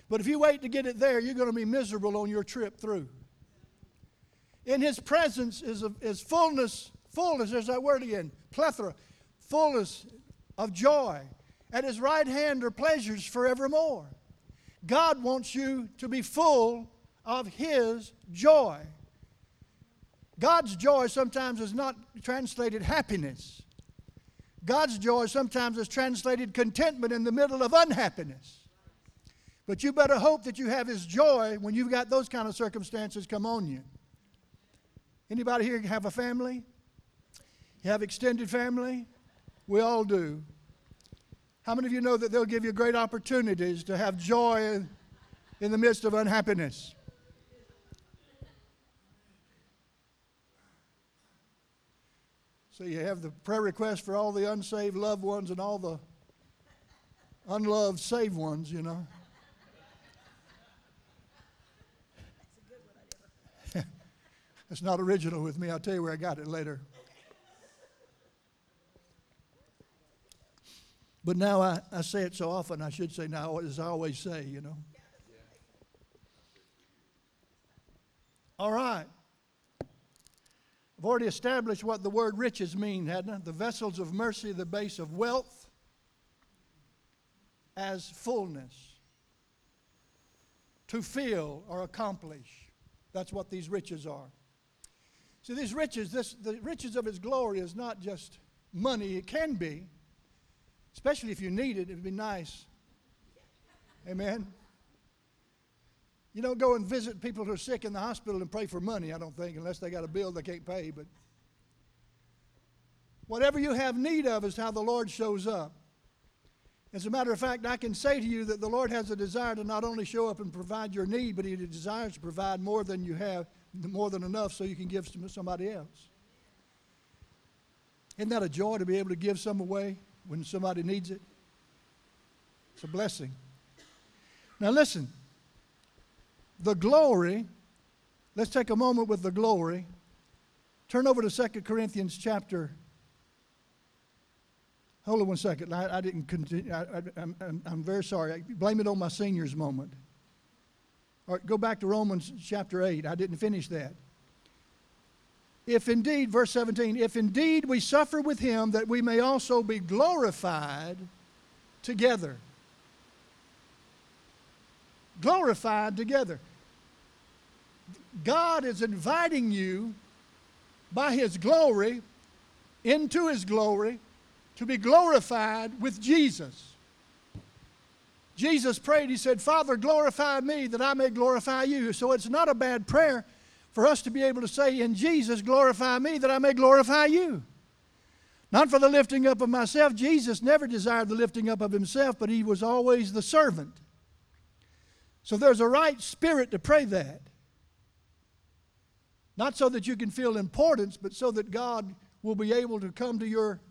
But if you wait to get it there, you're going to be miserable on your trip through. In his presence is, a, is fullness, fullness, there's that word again, plethora, fullness of joy. At his right hand are pleasures forevermore. God wants you to be full of his joy. God's joy sometimes is not translated happiness. God's joy sometimes is translated contentment in the middle of unhappiness. But you better hope that you have His joy when you've got those kind of circumstances come on you. Anybody here have a family? You have extended family? We all do. How many of you know that they'll give you great opportunities to have joy in the midst of unhappiness? So you have the prayer request for all the unsaved loved ones and all the unloved saved ones, you know. it's not original with me. I'll tell you where I got it later. But now I, I say it so often, I should say now, as I always say, you know. All right. I've already established what the word riches mean, hadn't I? The vessels of mercy, the base of wealth, as fullness. To fill or accomplish. That's what these riches are. See, these riches, this, the riches of His glory is not just money. It can be, especially if you need it. It'd be nice. Amen. You don't go and visit people who are sick in the hospital and pray for money, I don't think, unless they got a bill they can't pay. But whatever you have need of is how the Lord shows up. As a matter of fact, I can say to you that the Lord has a desire to not only show up and provide your need, but He desires to provide more than you have, more than enough, so you can give to somebody else. Isn't that a joy to be able to give some away when somebody needs it? It's a blessing. Now, listen the glory, let's take a moment with the glory. Turn over to 2 Corinthians chapter. Hold on one second. I, I didn't continue. I, am very sorry. I blame it on my seniors moment. All right, go back to Romans chapter 8. I didn't finish that. If indeed, verse 17, if indeed we suffer with him, that we may also be glorified together. Glorified together. God is inviting you by His glory into His glory to be glorified with Jesus. Jesus prayed, He said, Father, glorify me that I may glorify you. So it's not a bad prayer for us to be able to say, In Jesus, glorify me that I may glorify you. Not for the lifting up of myself. Jesus never desired the lifting up of himself, but he was always the servant. So there's a right spirit to pray that. Not so that you can feel importance, but so that God will be able to come to your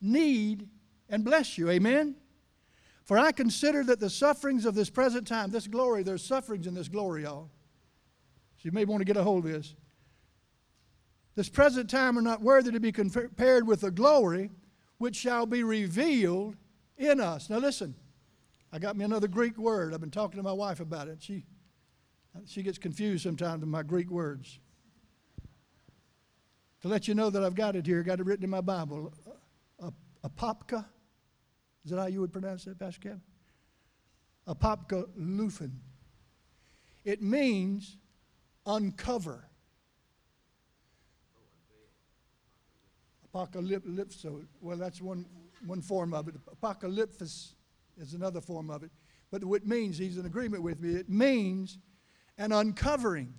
need and bless you. Amen? For I consider that the sufferings of this present time, this glory, there's sufferings in this glory, y'all. So you may want to get a hold of this. This present time are not worthy to be compared with the glory which shall be revealed in us. Now listen, I got me another Greek word. I've been talking to my wife about it. She, she gets confused sometimes with my Greek words. To let you know that I've got it here, got it written in my Bible. Apopka is that how you would pronounce that, Pastor Kevin? Apopka Lufin. It means uncover. Apocalypso. Well, that's one, one form of it. Apocalypsis is another form of it. But what it means, he's in agreement with me, it means an uncovering.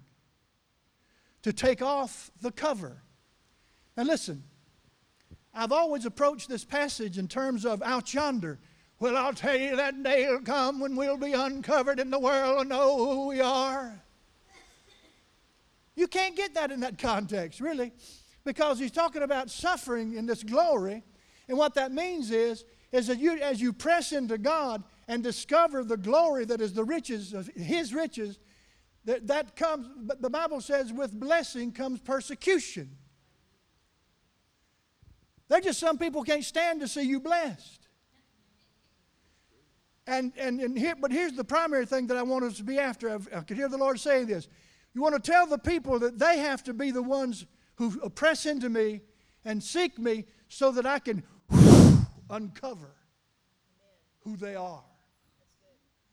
To take off the cover. Now listen, I've always approached this passage in terms of out yonder. Well, I'll tell you that day will come when we'll be uncovered and the world will know who we are. You can't get that in that context, really, because he's talking about suffering in this glory. And what that means is, is that you, as you press into God and discover the glory that is the riches of His riches, that, that comes, the Bible says, with blessing comes persecution. There's just some people can't stand to see you blessed. And, and, and here, but here's the primary thing that I want us to be after. I, I could hear the Lord saying this. You want to tell the people that they have to be the ones who press into me and seek me so that I can uncover who they are,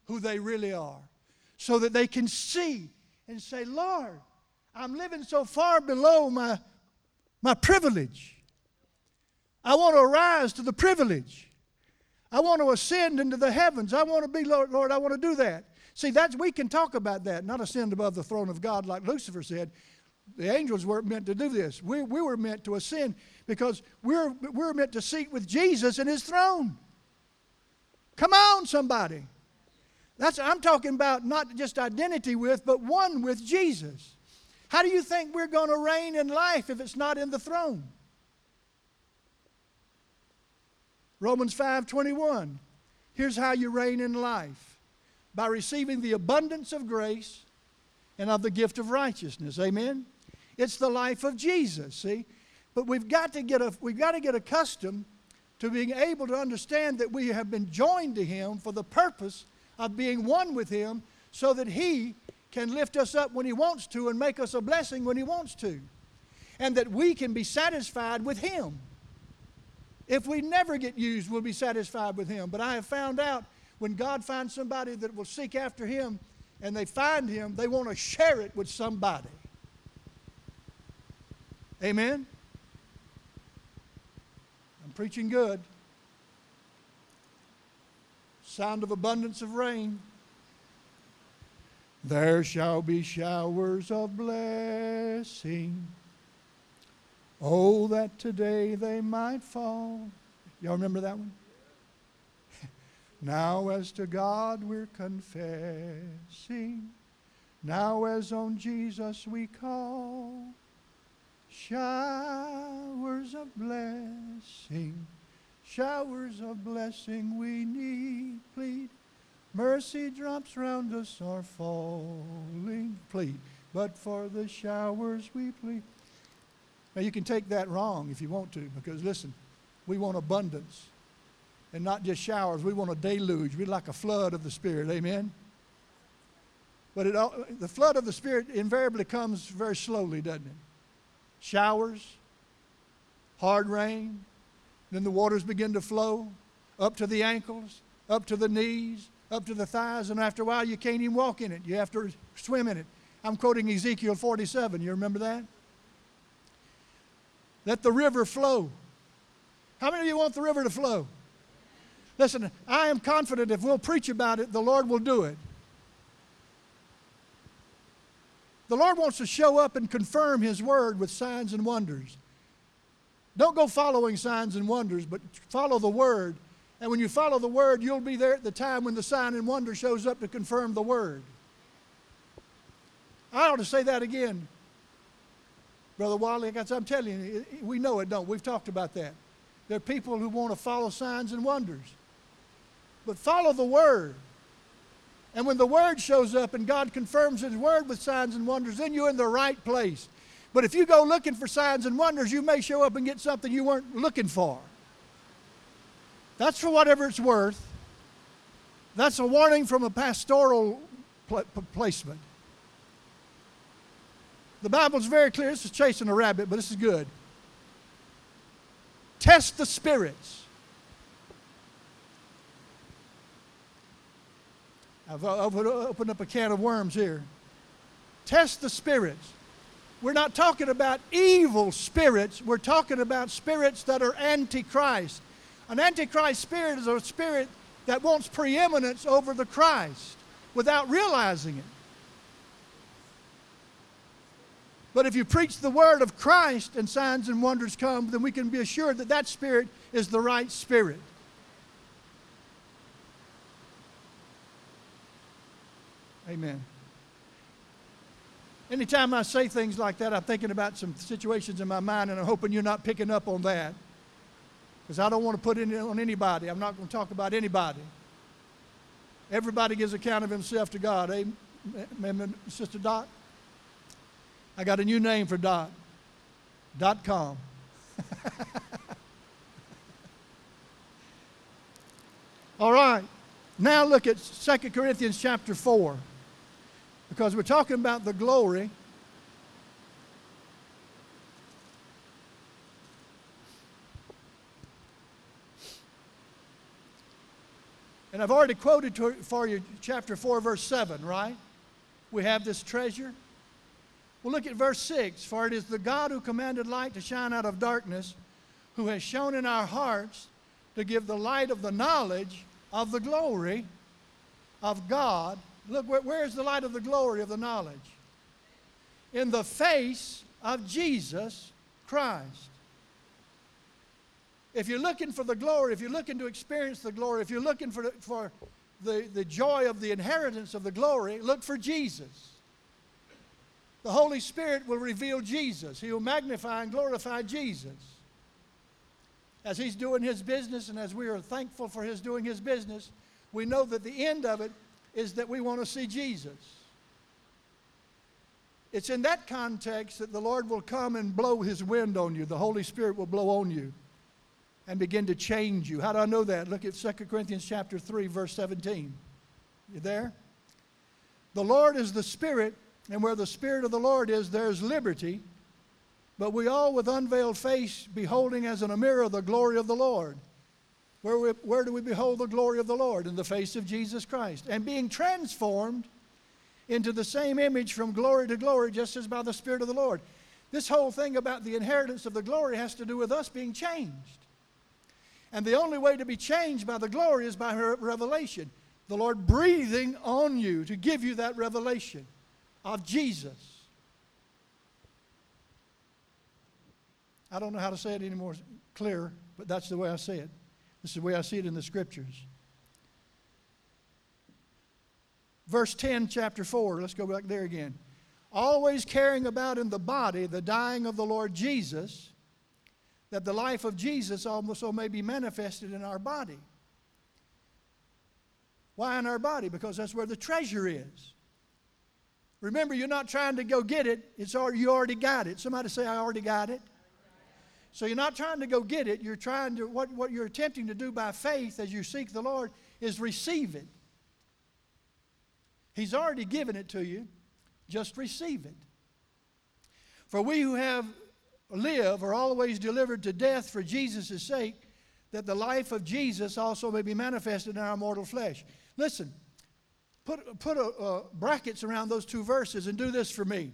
who they really are, so that they can see and say, Lord, I'm living so far below my, my privilege. I want to rise to the privilege. I want to ascend into the heavens. I want to be, Lord, Lord, I want to do that. See, that's we can talk about that, not ascend above the throne of God like Lucifer said. The angels weren't meant to do this. We, we were meant to ascend because we're, we're meant to seat with Jesus in his throne. Come on, somebody. That's I'm talking about not just identity with, but one with Jesus. How do you think we're going to reign in life if it's not in the throne? Romans 5:21. Here's how you reign in life. By receiving the abundance of grace and of the gift of righteousness. Amen. It's the life of Jesus, see? But we've got to get a, we've got to get accustomed to being able to understand that we have been joined to him for the purpose of being one with him so that he can lift us up when he wants to and make us a blessing when he wants to. And that we can be satisfied with him. If we never get used, we'll be satisfied with Him. But I have found out when God finds somebody that will seek after Him and they find Him, they want to share it with somebody. Amen? I'm preaching good. Sound of abundance of rain. There shall be showers of blessing Oh, that today they might fall. Y'all remember that one? now, as to God we're confessing, now as on Jesus we call, showers of blessing, showers of blessing we need, plead. Mercy drops round us are falling, plead. But for the showers we plead. Now, you can take that wrong if you want to, because listen, we want abundance and not just showers. We want a deluge. We'd like a flood of the Spirit. Amen? But the flood of the Spirit invariably comes very slowly, doesn't it? Showers, hard rain, then the waters begin to flow up to the ankles, up to the knees, up to the thighs, and after a while you can't even walk in it. You have to swim in it. I'm quoting Ezekiel 47. You remember that? Let the river flow. How many of you want the river to flow? Listen, I am confident if we'll preach about it, the Lord will do it. The Lord wants to show up and confirm His word with signs and wonders. Don't go following signs and wonders, but follow the word. And when you follow the word, you'll be there at the time when the sign and wonder shows up to confirm the word. I ought to say that again, Brother Wally. I'm telling you, we know it, don't we? We've talked about that. There are people who want to follow signs and wonders. But follow the word. And when the word shows up and God confirms his word with signs and wonders, then you're in the right place. But if you go looking for signs and wonders, you may show up and get something you weren't looking for. That's for whatever it's worth. That's a warning from a pastoral pl- placement. The Bible's very clear. This is chasing a rabbit, but this is good. Test the spirits. I've opened up a can of worms here. Test the spirits. We're not talking about evil spirits, we're talking about spirits that are antichrist. An antichrist spirit is a spirit that wants preeminence over the Christ without realizing it. But if you preach the word of Christ and signs and wonders come, then we can be assured that that spirit is the right spirit. Amen. Anytime I say things like that, I'm thinking about some situations in my mind, and I'm hoping you're not picking up on that. Because I don't want to put it on anybody. I'm not going to talk about anybody. Everybody gives account of himself to God. Amen, Sister Dot? I got a new name for Dot. Dot com. All right. Now look at 2 Corinthians chapter 4 because we're talking about the glory. And I've already quoted for you chapter 4, verse 7, right? We have this treasure. Well, look at verse 6 For it is the God who commanded light to shine out of darkness, who has shown in our hearts to give the light of the knowledge of the glory of God Look, where, where's the light of the glory of the knowledge? In the face of Jesus Christ. If you're looking for the glory, if you're looking to experience the glory, if you're looking for, for the, the joy of the inheritance of the glory, look for Jesus. The Holy Spirit will reveal Jesus. He will magnify and glorify Jesus. As He's doing His business and as we are thankful for His doing His business, we know that the end of it is that we want to see Jesus. It's in that context that the Lord will come and blow his wind on you. The Holy Spirit will blow on you and begin to change you. How do I know that? Look at 2 Corinthians chapter 3 verse 17. You there? The Lord is the Spirit, and where the Spirit of the Lord is, there's liberty. But we all with unveiled face beholding as in a mirror the glory of the Lord where, we, where do we behold the glory of the Lord? In the face of Jesus Christ. And being transformed into the same image from glory to glory, just as by the Spirit of the Lord. This whole thing about the inheritance of the glory has to do with us being changed. And the only way to be changed by the glory is by her revelation. The Lord breathing on you to give you that revelation of Jesus. I don't know how to say it any more clear, but that's the way I say it. This is the way I see it in the scriptures. Verse 10, chapter 4, let's go back there again. Always carrying about in the body the dying of the Lord Jesus, that the life of Jesus also may be manifested in our body. Why in our body? Because that's where the treasure is. Remember, you're not trying to go get it, it's already, you already got it. Somebody say, I already got it. So you're not trying to go get it. You're trying to, what, what you're attempting to do by faith as you seek the Lord is receive it. He's already given it to you. Just receive it. For we who have lived are always delivered to death for Jesus' sake, that the life of Jesus also may be manifested in our mortal flesh. Listen, put, put a, uh, brackets around those two verses and do this for me.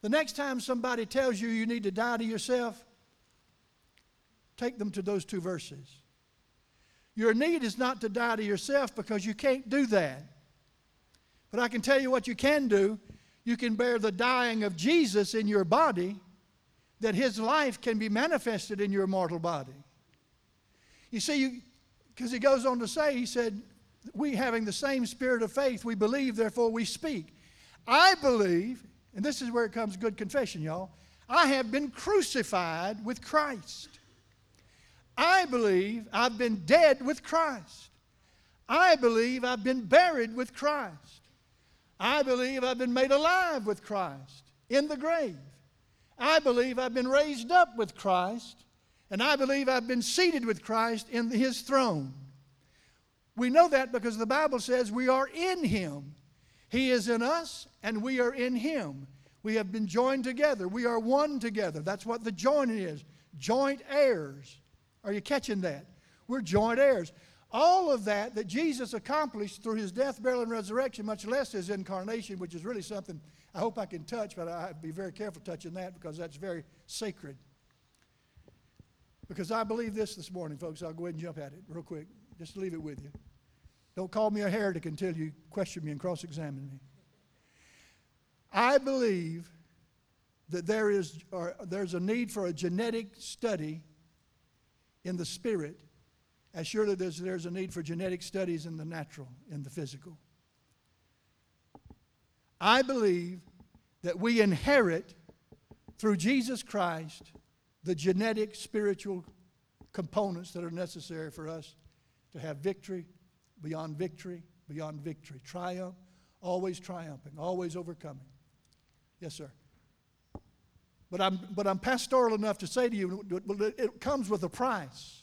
The next time somebody tells you you need to die to yourself, Take them to those two verses. Your need is not to die to yourself because you can't do that. But I can tell you what you can do. You can bear the dying of Jesus in your body, that his life can be manifested in your mortal body. You see, because he goes on to say, he said, We having the same spirit of faith, we believe, therefore we speak. I believe, and this is where it comes good confession, y'all. I have been crucified with Christ. I believe I've been dead with Christ. I believe I've been buried with Christ. I believe I've been made alive with Christ in the grave. I believe I've been raised up with Christ. And I believe I've been seated with Christ in his throne. We know that because the Bible says we are in him. He is in us, and we are in him. We have been joined together. We are one together. That's what the joining is joint heirs. Are you catching that? We're joint heirs. All of that that Jesus accomplished through his death, burial, and resurrection, much less his incarnation, which is really something I hope I can touch, but I have to be very careful touching that because that's very sacred. Because I believe this this morning, folks. I'll go ahead and jump at it real quick. Just leave it with you. Don't call me a heretic until you question me and cross examine me. I believe that there is there's a need for a genetic study in the spirit, as surely there's, there's a need for genetic studies in the natural, in the physical. I believe that we inherit through Jesus Christ the genetic spiritual components that are necessary for us to have victory beyond victory beyond victory, triumph, always triumphing, always overcoming. Yes, sir. But I'm, but I'm pastoral enough to say to you, it comes with a price.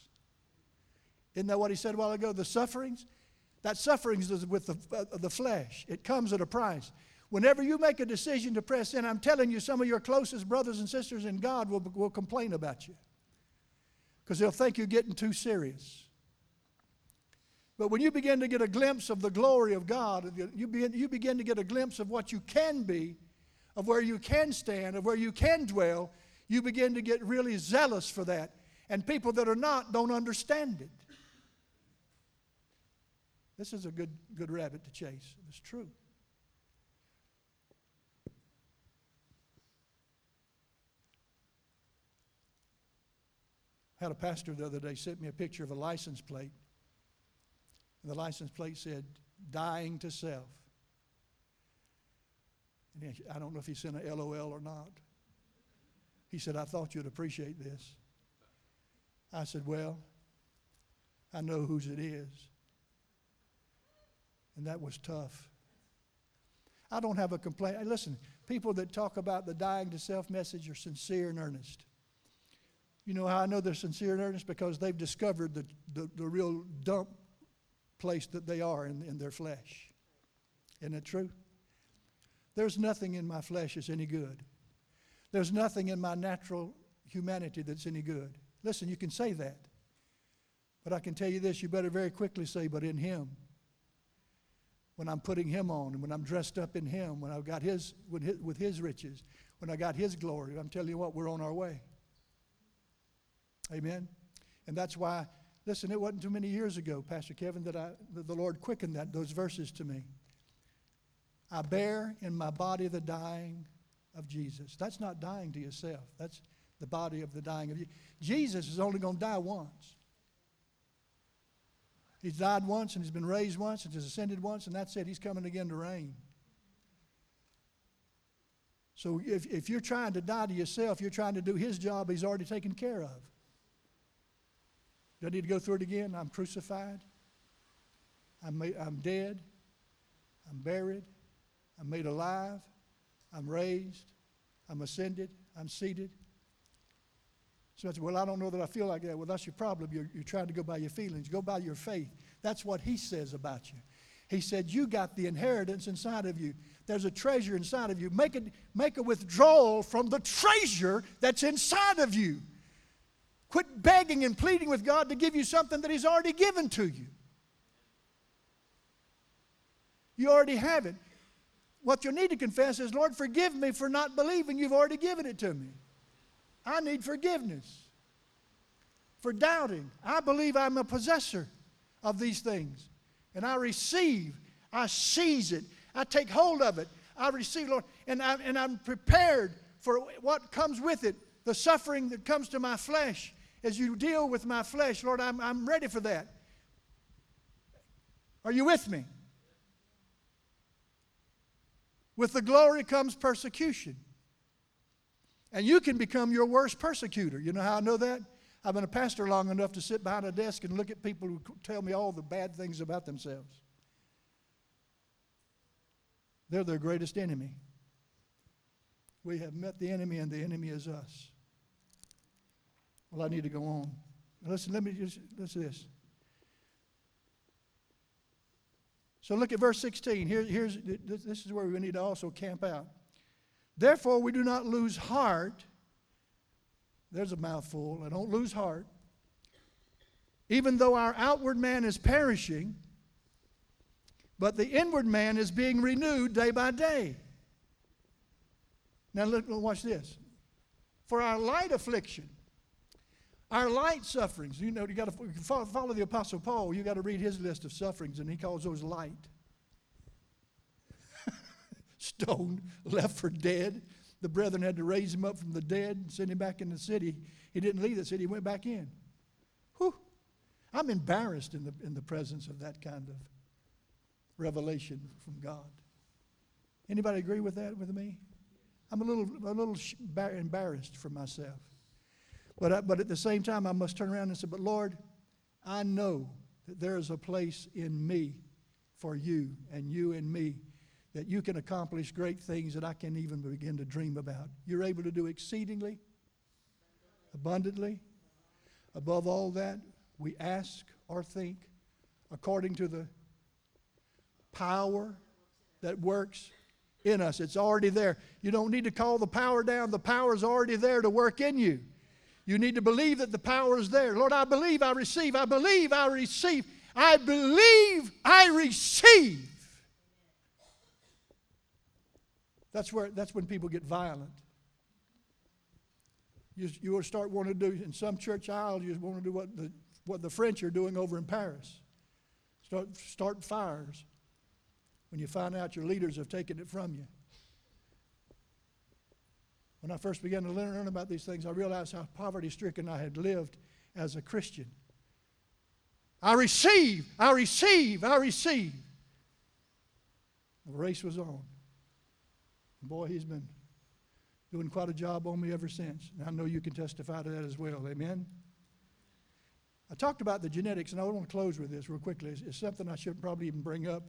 Isn't that what he said a while ago? The sufferings? That sufferings is with the, uh, the flesh. It comes at a price. Whenever you make a decision to press in, I'm telling you, some of your closest brothers and sisters in God will, will complain about you because they'll think you're getting too serious. But when you begin to get a glimpse of the glory of God, you begin, you begin to get a glimpse of what you can be, of where you can stand, of where you can dwell, you begin to get really zealous for that. And people that are not don't understand it. This is a good, good rabbit to chase. It's true. Had a pastor the other day sent me a picture of a license plate. And the license plate said, dying to self. And I don't know if he sent a LOL or not. He said, I thought you'd appreciate this. I said, Well, I know whose it is. And that was tough. I don't have a complaint. Listen, people that talk about the dying to self message are sincere and earnest. You know how I know they're sincere and earnest? Because they've discovered the, the, the real dump place that they are in, in their flesh. Isn't it true? There's nothing in my flesh that's any good. There's nothing in my natural humanity that's any good. Listen, you can say that. But I can tell you this you better very quickly say, but in Him. When I'm putting Him on, and when I'm dressed up in Him, when I've got His with, His, with His riches, when I got His glory, I'm telling you what, we're on our way. Amen. And that's why, listen, it wasn't too many years ago, Pastor Kevin, that, I, that the Lord quickened that, those verses to me. I bear in my body the dying of Jesus. That's not dying to yourself. That's the body of the dying of you. Jesus is only going to die once. He's died once and he's been raised once and he's ascended once, and that's it. He's coming again to reign. So if, if you're trying to die to yourself, you're trying to do his job he's already taken care of. Do I need to go through it again? I'm crucified. I'm, made, I'm dead. I'm buried. I'm made alive. I'm raised. I'm ascended. I'm seated. So I said, Well, I don't know that I feel like that. Well, that's your problem. You're, you're trying to go by your feelings, go by your faith. That's what he says about you. He said, You got the inheritance inside of you. There's a treasure inside of you. Make, it, make a withdrawal from the treasure that's inside of you. Quit begging and pleading with God to give you something that He's already given to you. You already have it. What you need to confess is, Lord, forgive me for not believing you've already given it to me. I need forgiveness for doubting. I believe I'm a possessor. of these things. And I receive, I seize it, I take hold of it, I receive, Lord, and, I, and I'm prepared for what comes with it, the suffering that comes to my flesh. As you deal with my flesh, Lord, I'm, I'm ready for that. Are you with me? With the glory comes persecution. And you can become your worst persecutor. You know how I know that? I've been a pastor long enough to sit behind a desk and look at people who tell me all the bad things about themselves. They're their greatest enemy. We have met the enemy, and the enemy is us. Well, I need to go on. Listen, let me just listen to this. So look at verse 16. Here, here's, this is where we need to also camp out. Therefore, we do not lose heart. There's a mouthful. I don't lose heart. Even though our outward man is perishing, but the inward man is being renewed day by day. Now, look, watch this. For our light affliction, our light sufferings, you know, you got to follow, the Apostle Paul. You got to read his list of sufferings, and he calls those light. Stoned, left for dead. The brethren had to raise him up from the dead and send him back in the city. He didn't leave the city, he went back in. Whew. I'm embarrassed in the, in the presence of that kind of revelation from God. Anybody agree with that with me? I'm a little, a little embarrassed for myself. But, I, but at the same time, I must turn around and say, But Lord, I know that there is a place in me for you and you and me that you can accomplish great things that I can't even begin to dream about. You're able to do exceedingly, abundantly, above all that we ask or think, according to the power that works in us. It's already there. You don't need to call the power down, the power is already there to work in you. You need to believe that the power is there. Lord, I believe I receive. I believe I receive. I believe I receive. That's, where, that's when people get violent. You, you will start wanting to do, in some church aisles, you want to do what the, what the French are doing over in Paris. Start, start fires when you find out your leaders have taken it from you. When I first began to learn about these things, I realized how poverty stricken I had lived as a Christian. I receive, I receive, I receive. The race was on. Boy, he's been doing quite a job on me ever since. And I know you can testify to that as well. Amen? I talked about the genetics, and I want to close with this real quickly. It's, it's something I shouldn't probably even bring up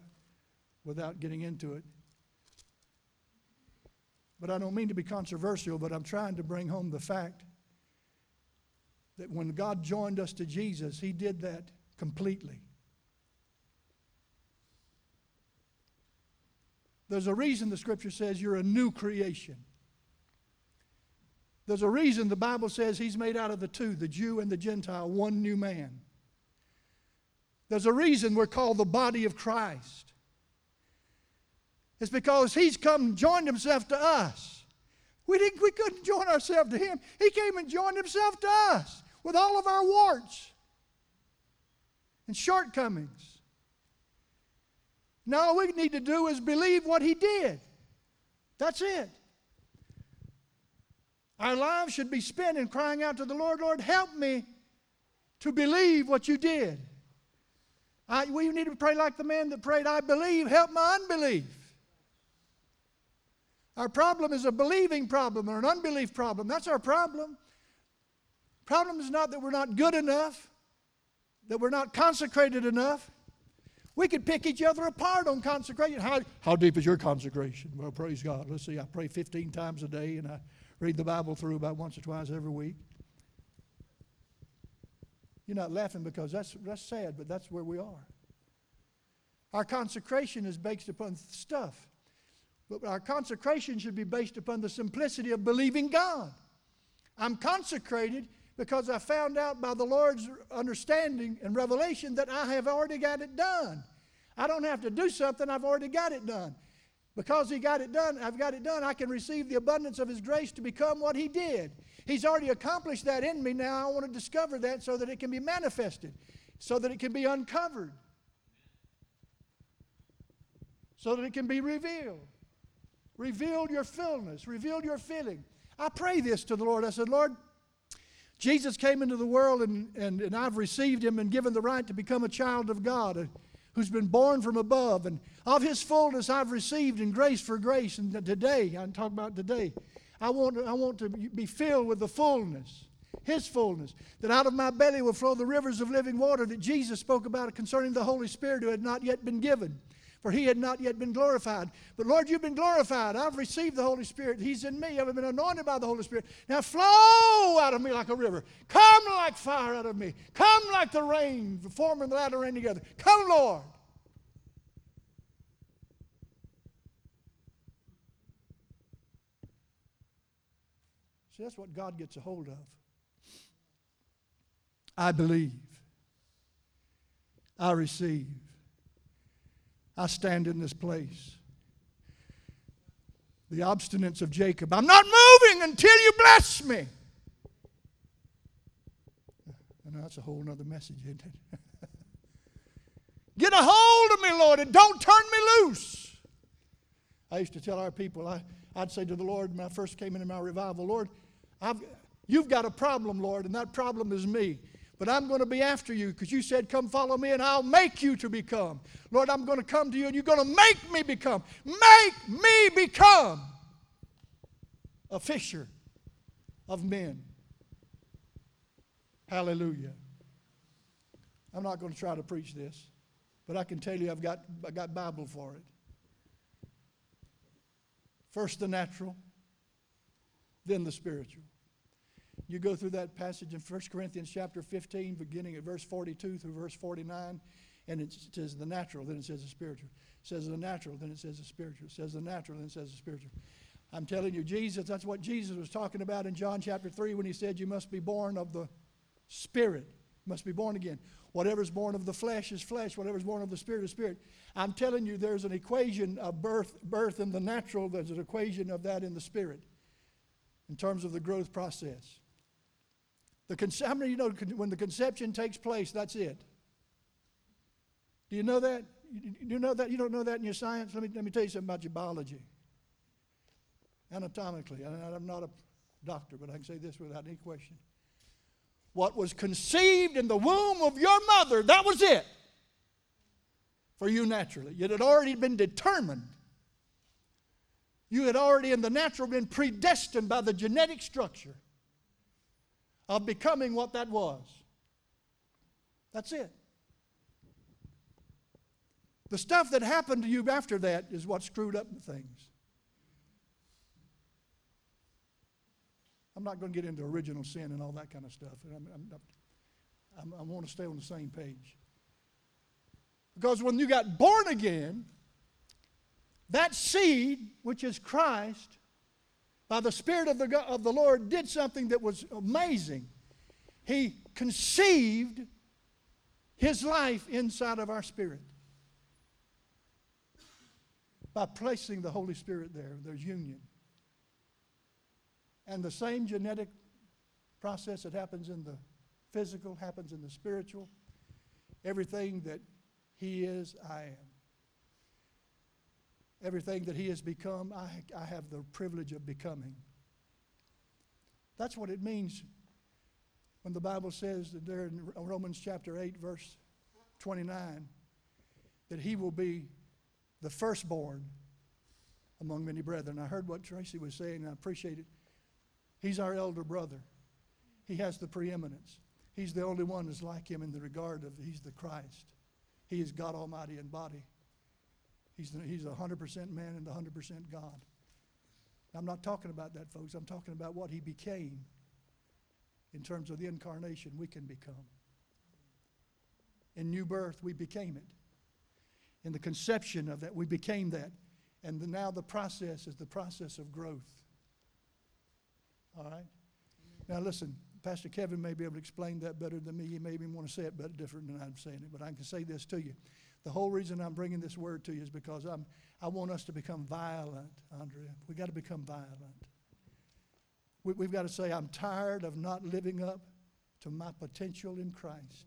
without getting into it. But I don't mean to be controversial, but I'm trying to bring home the fact that when God joined us to Jesus, He did that completely. There's a reason the scripture says you're a new creation. There's a reason the Bible says He's made out of the two, the Jew and the Gentile, one new man. There's a reason we're called the body of Christ. It's because he's come and joined himself to us. We, didn't, we couldn't join ourselves to him. He came and joined himself to us with all of our warts and shortcomings. Now, all we need to do is believe what he did. That's it. Our lives should be spent in crying out to the Lord, Lord, help me to believe what you did. I, we need to pray like the man that prayed, I believe, help my unbelief. Our problem is a believing problem or an unbelief problem. That's our problem. Problem is not that we're not good enough, that we're not consecrated enough. We could pick each other apart on consecration. How, how deep is your consecration? Well, praise God. Let's see, I pray 15 times a day and I read the Bible through about once or twice every week. You're not laughing because that's, that's sad, but that's where we are. Our consecration is based upon stuff. But our consecration should be based upon the simplicity of believing God. I'm consecrated because I found out by the Lord's understanding and revelation that I have already got it done. I don't have to do something, I've already got it done. Because He got it done, I've got it done, I can receive the abundance of His grace to become what He did. He's already accomplished that in me. Now I want to discover that so that it can be manifested. so that it can be uncovered, so that it can be revealed. Reveal your fullness, reveal your feeling. I pray this to the Lord. I said, Lord, Jesus came into the world and, and, and I've received him and given the right to become a child of God uh, who's been born from above. And of his fullness I've received in grace for grace. And today, I'm talking about today, I want, I want to be filled with the fullness, his fullness, that out of my belly will flow the rivers of living water that Jesus spoke about concerning the Holy Spirit who had not yet been given for he had not yet been glorified. But Lord, you've been glorified. I've received the Holy Spirit. He's in me. I've been anointed by the Holy Spirit. Now flow out of me like a river. Come like fire out of me. Come like the rain, the former and the latter rain together. Come, Lord. See, that's what God gets a hold of. I believe. I receive. I stand in this place. The obstinance of Jacob. I'm not moving until you bless me. I know that's a whole other message, isn't it? Get a hold of me, Lord, and don't turn me loose. I used to tell our people, I, I'd say to the Lord when I first came into my revival, Lord, I've, you've got a problem, Lord, and that problem is me. But I'm going to be after you because you said, Come follow me and I'll make you to become. Lord, I'm going to come to you and you're going to make me become. Make me become a fisher of men. Hallelujah. I'm not going to try to preach this, but I can tell you I've got, I've got Bible for it. First the natural, then the spiritual. You go through that passage in 1 Corinthians chapter 15, beginning at verse 42 through verse 49, and it says the natural, then it says the spiritual. It says the natural, then it says the spiritual. It says the natural, then it says the spiritual. I'm telling you, Jesus, that's what Jesus was talking about in John chapter 3 when he said, You must be born of the Spirit. Must be born again. Whatever's born of the flesh is flesh. Whatever's born of the Spirit is spirit. I'm telling you, there's an equation of birth, birth in the natural, there's an equation of that in the Spirit in terms of the growth process. The conce- how many of you know when the conception takes place, that's it? Do you know that? Do You know that? You don't know that in your science? Let me, let me tell you something about your biology. Anatomically, I'm not a doctor, but I can say this without any question. What was conceived in the womb of your mother, that was it for you naturally. It had already been determined. You had already, in the natural, been predestined by the genetic structure of becoming what that was. That's it. The stuff that happened to you after that is what screwed up things. I'm not going to get into original sin and all that kind of stuff. I'm, I'm, I'm, i want to stay on the same page. Because when you got born again, that seed, which is Christ, by the Spirit of the, of the Lord, did something that was amazing. He conceived His life inside of our spirit. By placing the Holy Spirit there, there's union. And the same genetic process that happens in the physical happens in the spiritual. Everything that He is, I am. Everything that he has become, I, I have the privilege of becoming. That's what it means when the Bible says that there in Romans chapter 8, verse 29, that he will be the firstborn among many brethren. I heard what Tracy was saying, and I appreciate it. He's our elder brother. He has the preeminence. He's the only one that's like him in the regard of he's the Christ. He is God Almighty in body. He's, the, he's 100% man and 100% God. I'm not talking about that, folks. I'm talking about what he became in terms of the incarnation we can become. In new birth, we became it. In the conception of that, we became that. And the, now the process is the process of growth. All right? Now, listen, Pastor Kevin may be able to explain that better than me. He may even want to say it better different than I'm saying it, but I can say this to you. The whole reason I'm bringing this word to you is because I'm, I want us to become violent, Andrea. We've got to become violent. We, have got to say, I'm tired of not living up to my potential in Christ.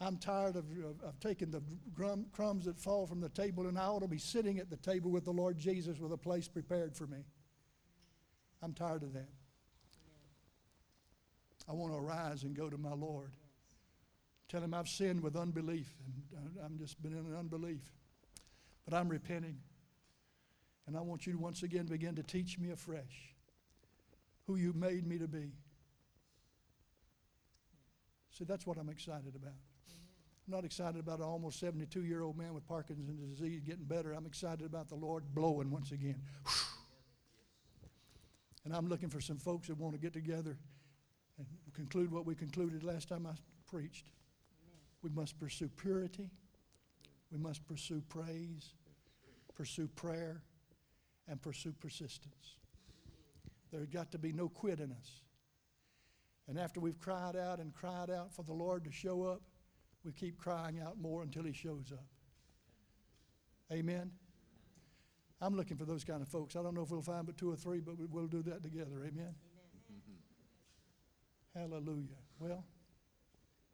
I'm tired of, of, of taking the grum, crumbs that fall from the table, and I ought to be sitting at the table with the Lord Jesus with a place prepared for me. I'm tired of that. I want to arise and go to my Lord. Tell him I've sinned with unbelief, and I- I'm just been in unbelief. But I'm repenting. And I want you to once again begin to teach me afresh who you made me to be. See, that's what I'm excited about. I'm not excited about an almost 72 year old man with Parkinson's disease getting better. I'm excited about the Lord blowing once again. And I'm looking for some folks that want to get together and conclude what we concluded last time I preached. We must pursue purity, we must pursue praise, pursue prayer, and pursue persistence. There's got to be no quit in us. And after we've cried out and cried out for the Lord to show up, we keep crying out more until He shows up. Amen. I'm looking for those kind of folks. I don't know if we'll find but two or three, but we- we'll do that together. Amen. Hallelujah. Well,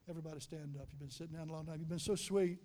everybody stand up. You've been sitting down a long time. You've been so sweet.